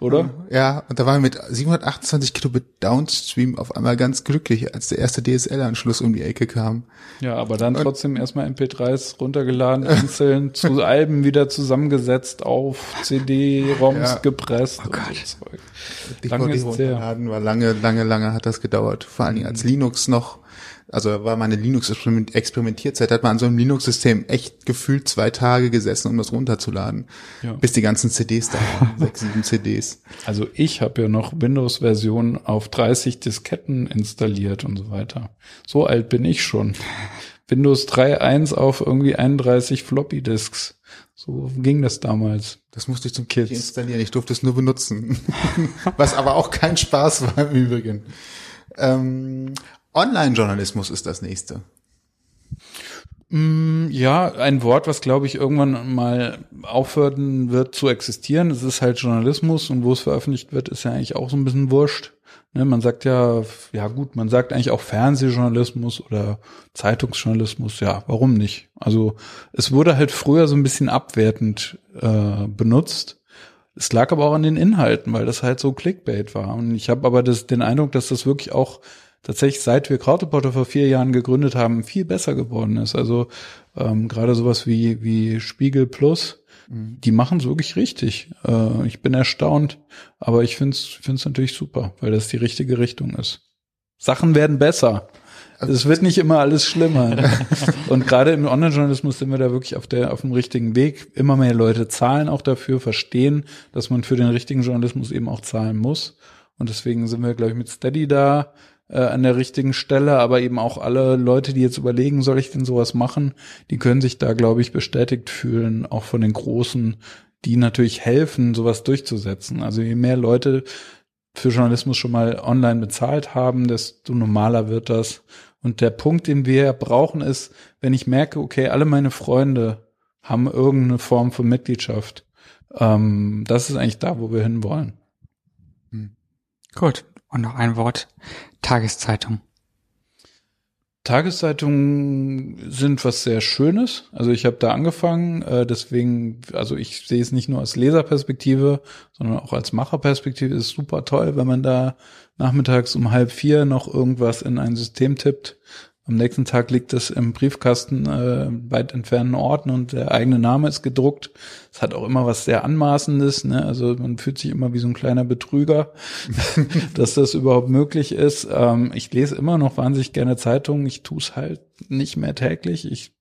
oder? Ja, und da waren wir mit 728 Kilobit Downstream auf einmal ganz glücklich, als der erste DSL-Anschluss um die Ecke kam. Ja, aber dann und trotzdem erstmal MP3s runtergeladen, einzeln [LAUGHS] zu Alben wieder zusammengesetzt, auf CD-ROMs ja. gepresst. Oh Gott. So lange ist runterladen war lange, lange, lange hat das gedauert. Vor allen Dingen als Linux noch also war meine Linux-Experimentierzeit, hat man an so einem Linux-System echt gefühlt zwei Tage gesessen, um das runterzuladen. Ja. Bis die ganzen CDs da waren, [LAUGHS] sechs, sieben CDs. Also ich habe ja noch Windows-Version auf 30 Disketten installiert und so weiter. So alt bin ich schon. Windows 3.1 auf irgendwie 31 Floppy-Disks. So ging das damals. Das musste ich zum Kids installieren. Ich durfte es nur benutzen. [LAUGHS] Was aber auch kein Spaß war im Übrigen. Ähm, Online-Journalismus ist das nächste. Mm, ja, ein Wort, was glaube ich irgendwann mal aufhören wird zu existieren. Es ist halt Journalismus und wo es veröffentlicht wird, ist ja eigentlich auch so ein bisschen wurscht. Ne, man sagt ja, ja gut, man sagt eigentlich auch Fernsehjournalismus oder Zeitungsjournalismus. Ja, warum nicht? Also es wurde halt früher so ein bisschen abwertend äh, benutzt. Es lag aber auch an den Inhalten, weil das halt so Clickbait war. Und ich habe aber das, den Eindruck, dass das wirklich auch tatsächlich, seit wir Krautreporter vor vier Jahren gegründet haben, viel besser geworden ist. Also ähm, gerade sowas wie, wie Spiegel Plus, mhm. die machen es wirklich richtig. Äh, ich bin erstaunt, aber ich finde es natürlich super, weil das die richtige Richtung ist. Sachen werden besser. Also es wird nicht immer alles schlimmer. Ne? [LAUGHS] Und gerade im Online-Journalismus sind wir da wirklich auf der auf dem richtigen Weg. Immer mehr Leute zahlen auch dafür, verstehen, dass man für den richtigen Journalismus eben auch zahlen muss. Und deswegen sind wir, glaube ich, mit Steady da äh, an der richtigen Stelle, aber eben auch alle Leute, die jetzt überlegen, soll ich denn sowas machen, die können sich da, glaube ich, bestätigt fühlen, auch von den Großen, die natürlich helfen, sowas durchzusetzen. Also je mehr Leute für Journalismus schon mal online bezahlt haben, desto normaler wird das. Und der Punkt, den wir brauchen, ist, wenn ich merke, okay, alle meine Freunde haben irgendeine Form von Mitgliedschaft. Ähm, das ist eigentlich da, wo wir hinwollen. Gut. Und noch ein Wort. Tageszeitung. Tageszeitungen sind was sehr Schönes. Also ich habe da angefangen, äh, deswegen, also ich sehe es nicht nur als Leserperspektive, sondern auch als Macherperspektive. Ist super toll, wenn man da nachmittags um halb vier noch irgendwas in ein System tippt am nächsten Tag liegt es im Briefkasten äh, weit entfernten Orten und der eigene Name ist gedruckt. Es hat auch immer was sehr Anmaßendes. Ne? Also man fühlt sich immer wie so ein kleiner Betrüger, [LAUGHS] dass das überhaupt möglich ist. Ähm, ich lese immer noch wahnsinnig gerne Zeitungen. Ich tue es halt nicht mehr täglich. Ich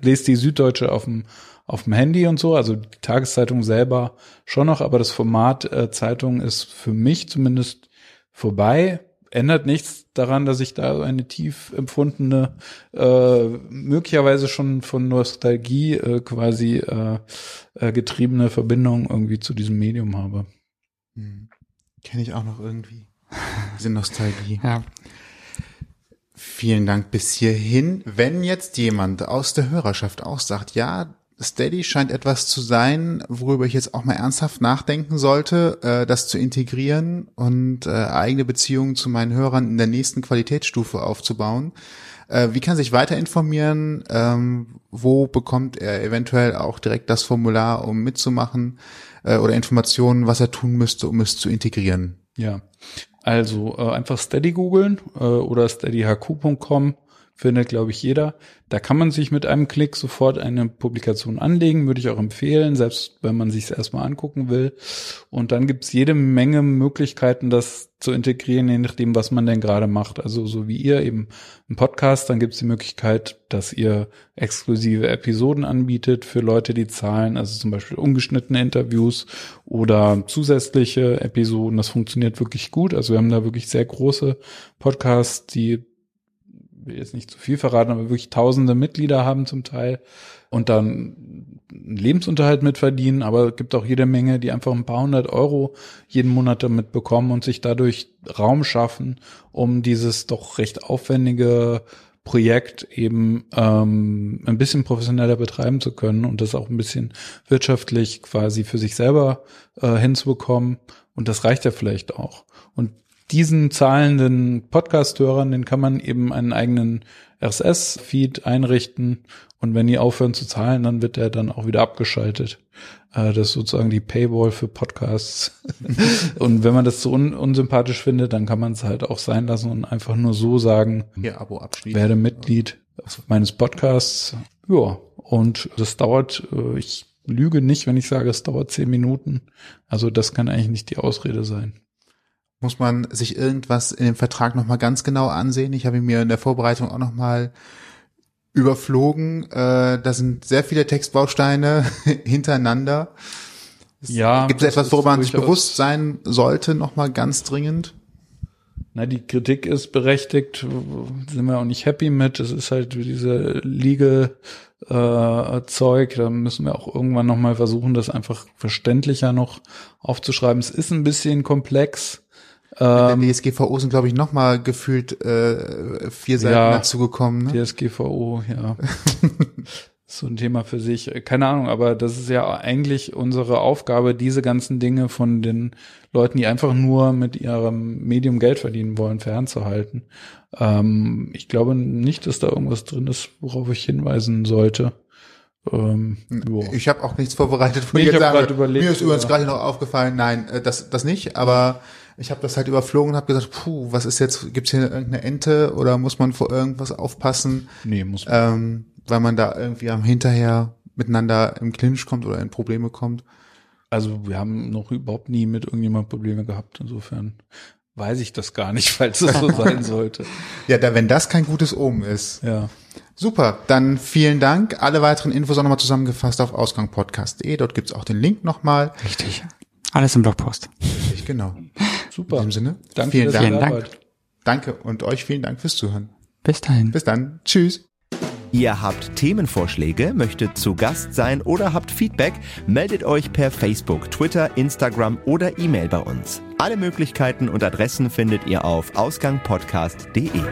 lese die Süddeutsche auf dem auf dem Handy und so, also die Tageszeitung selber schon noch, aber das Format äh, Zeitung ist für mich zumindest vorbei ändert nichts daran, dass ich da eine tief empfundene, äh, möglicherweise schon von Nostalgie äh, quasi äh, äh, getriebene Verbindung irgendwie zu diesem Medium habe. Hm. Kenne ich auch noch irgendwie. Diese Nostalgie. Ja. Vielen Dank bis hierhin. Wenn jetzt jemand aus der Hörerschaft auch sagt, ja, Steady scheint etwas zu sein, worüber ich jetzt auch mal ernsthaft nachdenken sollte, äh, das zu integrieren und äh, eigene Beziehungen zu meinen Hörern in der nächsten Qualitätsstufe aufzubauen. Äh, wie kann sich weiter informieren? Ähm, wo bekommt er eventuell auch direkt das Formular, um mitzumachen äh, oder Informationen, was er tun müsste, um es zu integrieren? Ja, also äh, einfach Steady googeln äh, oder steadyhq.com findet, glaube ich, jeder. Da kann man sich mit einem Klick sofort eine Publikation anlegen, würde ich auch empfehlen, selbst wenn man sich es erstmal angucken will. Und dann gibt's jede Menge Möglichkeiten, das zu integrieren, je nachdem, was man denn gerade macht. Also so wie ihr eben ein Podcast, dann gibt's die Möglichkeit, dass ihr exklusive Episoden anbietet für Leute, die zahlen, also zum Beispiel ungeschnittene Interviews oder zusätzliche Episoden. Das funktioniert wirklich gut. Also wir haben da wirklich sehr große Podcasts, die will jetzt nicht zu viel verraten, aber wirklich tausende Mitglieder haben zum Teil und dann Lebensunterhalt mitverdienen, aber es gibt auch jede Menge, die einfach ein paar hundert Euro jeden Monat damit bekommen und sich dadurch Raum schaffen, um dieses doch recht aufwendige Projekt eben ähm, ein bisschen professioneller betreiben zu können und das auch ein bisschen wirtschaftlich quasi für sich selber äh, hinzubekommen. Und das reicht ja vielleicht auch. Und diesen zahlenden Podcast-Hörern, den kann man eben einen eigenen RSS-Feed einrichten und wenn die aufhören zu zahlen, dann wird der dann auch wieder abgeschaltet. Äh, das ist sozusagen die Paywall für Podcasts. [LAUGHS] und wenn man das so un unsympathisch findet, dann kann man es halt auch sein lassen und einfach nur so sagen, Hier Abo abschließen. werde Mitglied meines Podcasts. Ja, und das dauert, äh, ich lüge nicht, wenn ich sage, es dauert zehn Minuten. Also das kann eigentlich nicht die Ausrede sein. Muss man sich irgendwas in dem Vertrag nochmal ganz genau ansehen? Ich habe ihn mir in der Vorbereitung auch nochmal überflogen. Äh, da sind sehr viele Textbausteine [LAUGHS] hintereinander. Ja. Gibt es etwas, worüber man sich bewusst sein sollte, nochmal ganz dringend? Na, die Kritik ist berechtigt, sind wir auch nicht happy mit. Es ist halt diese Legal äh, Zeug, da müssen wir auch irgendwann nochmal versuchen, das einfach verständlicher noch aufzuschreiben. Es ist ein bisschen komplex. In der Ähm, DSGVO sind, glaube ich, nochmal gefühlt äh, vier Seiten Ja, dazugekommen. Ne? DSGVO, ja. [LAUGHS] so ein Thema für sich. Keine Ahnung, aber das ist ja eigentlich unsere Aufgabe, diese ganzen Dinge von den Leuten, die einfach nur mit ihrem Medium Geld verdienen wollen, fernzuhalten. Ähm, ich glaube nicht, dass da irgendwas drin ist, worauf ich hinweisen sollte. Ähm. Ich habe auch nichts vorbereitet, wo Nee, ich ich jetzt hab sage, grad überlegt, mir ist übrigens ja. gerade noch aufgefallen, nein, äh, das, das nicht, aber ich habe das halt überflogen und habe gesagt, puh, was ist jetzt, gibt's hier irgendeine Ente oder muss man vor irgendwas aufpassen, nee, muss man. ähm, weil man da irgendwie am hinterher miteinander im Clinch kommt oder in Probleme kommt. Also wir haben noch überhaupt nie mit irgendjemand Probleme gehabt. Insofern weiß ich das gar nicht, [LAUGHS] falls es so [LAUGHS] sein sollte. Ja, da, wenn das kein gutes Omen ist. Ja. Super, dann vielen Dank. Alle weiteren Infos auch nochmal zusammengefasst auf ausgangpodcast.de. Dort gibt's auch den Link nochmal. Richtig. Alles im Blogpost. Ich, genau. [LAUGHS] Super. In diesem Sinne, Danke vielen Dank. Vielen Dank. Danke und euch vielen Dank fürs Zuhören. Bis dahin. Bis dann. Tschüss. Ihr habt Themenvorschläge, möchtet zu Gast sein oder habt Feedback, meldet euch per Facebook, Twitter, Instagram oder E-Mail bei uns. Alle Möglichkeiten und Adressen findet ihr auf ausgangpodcast.de.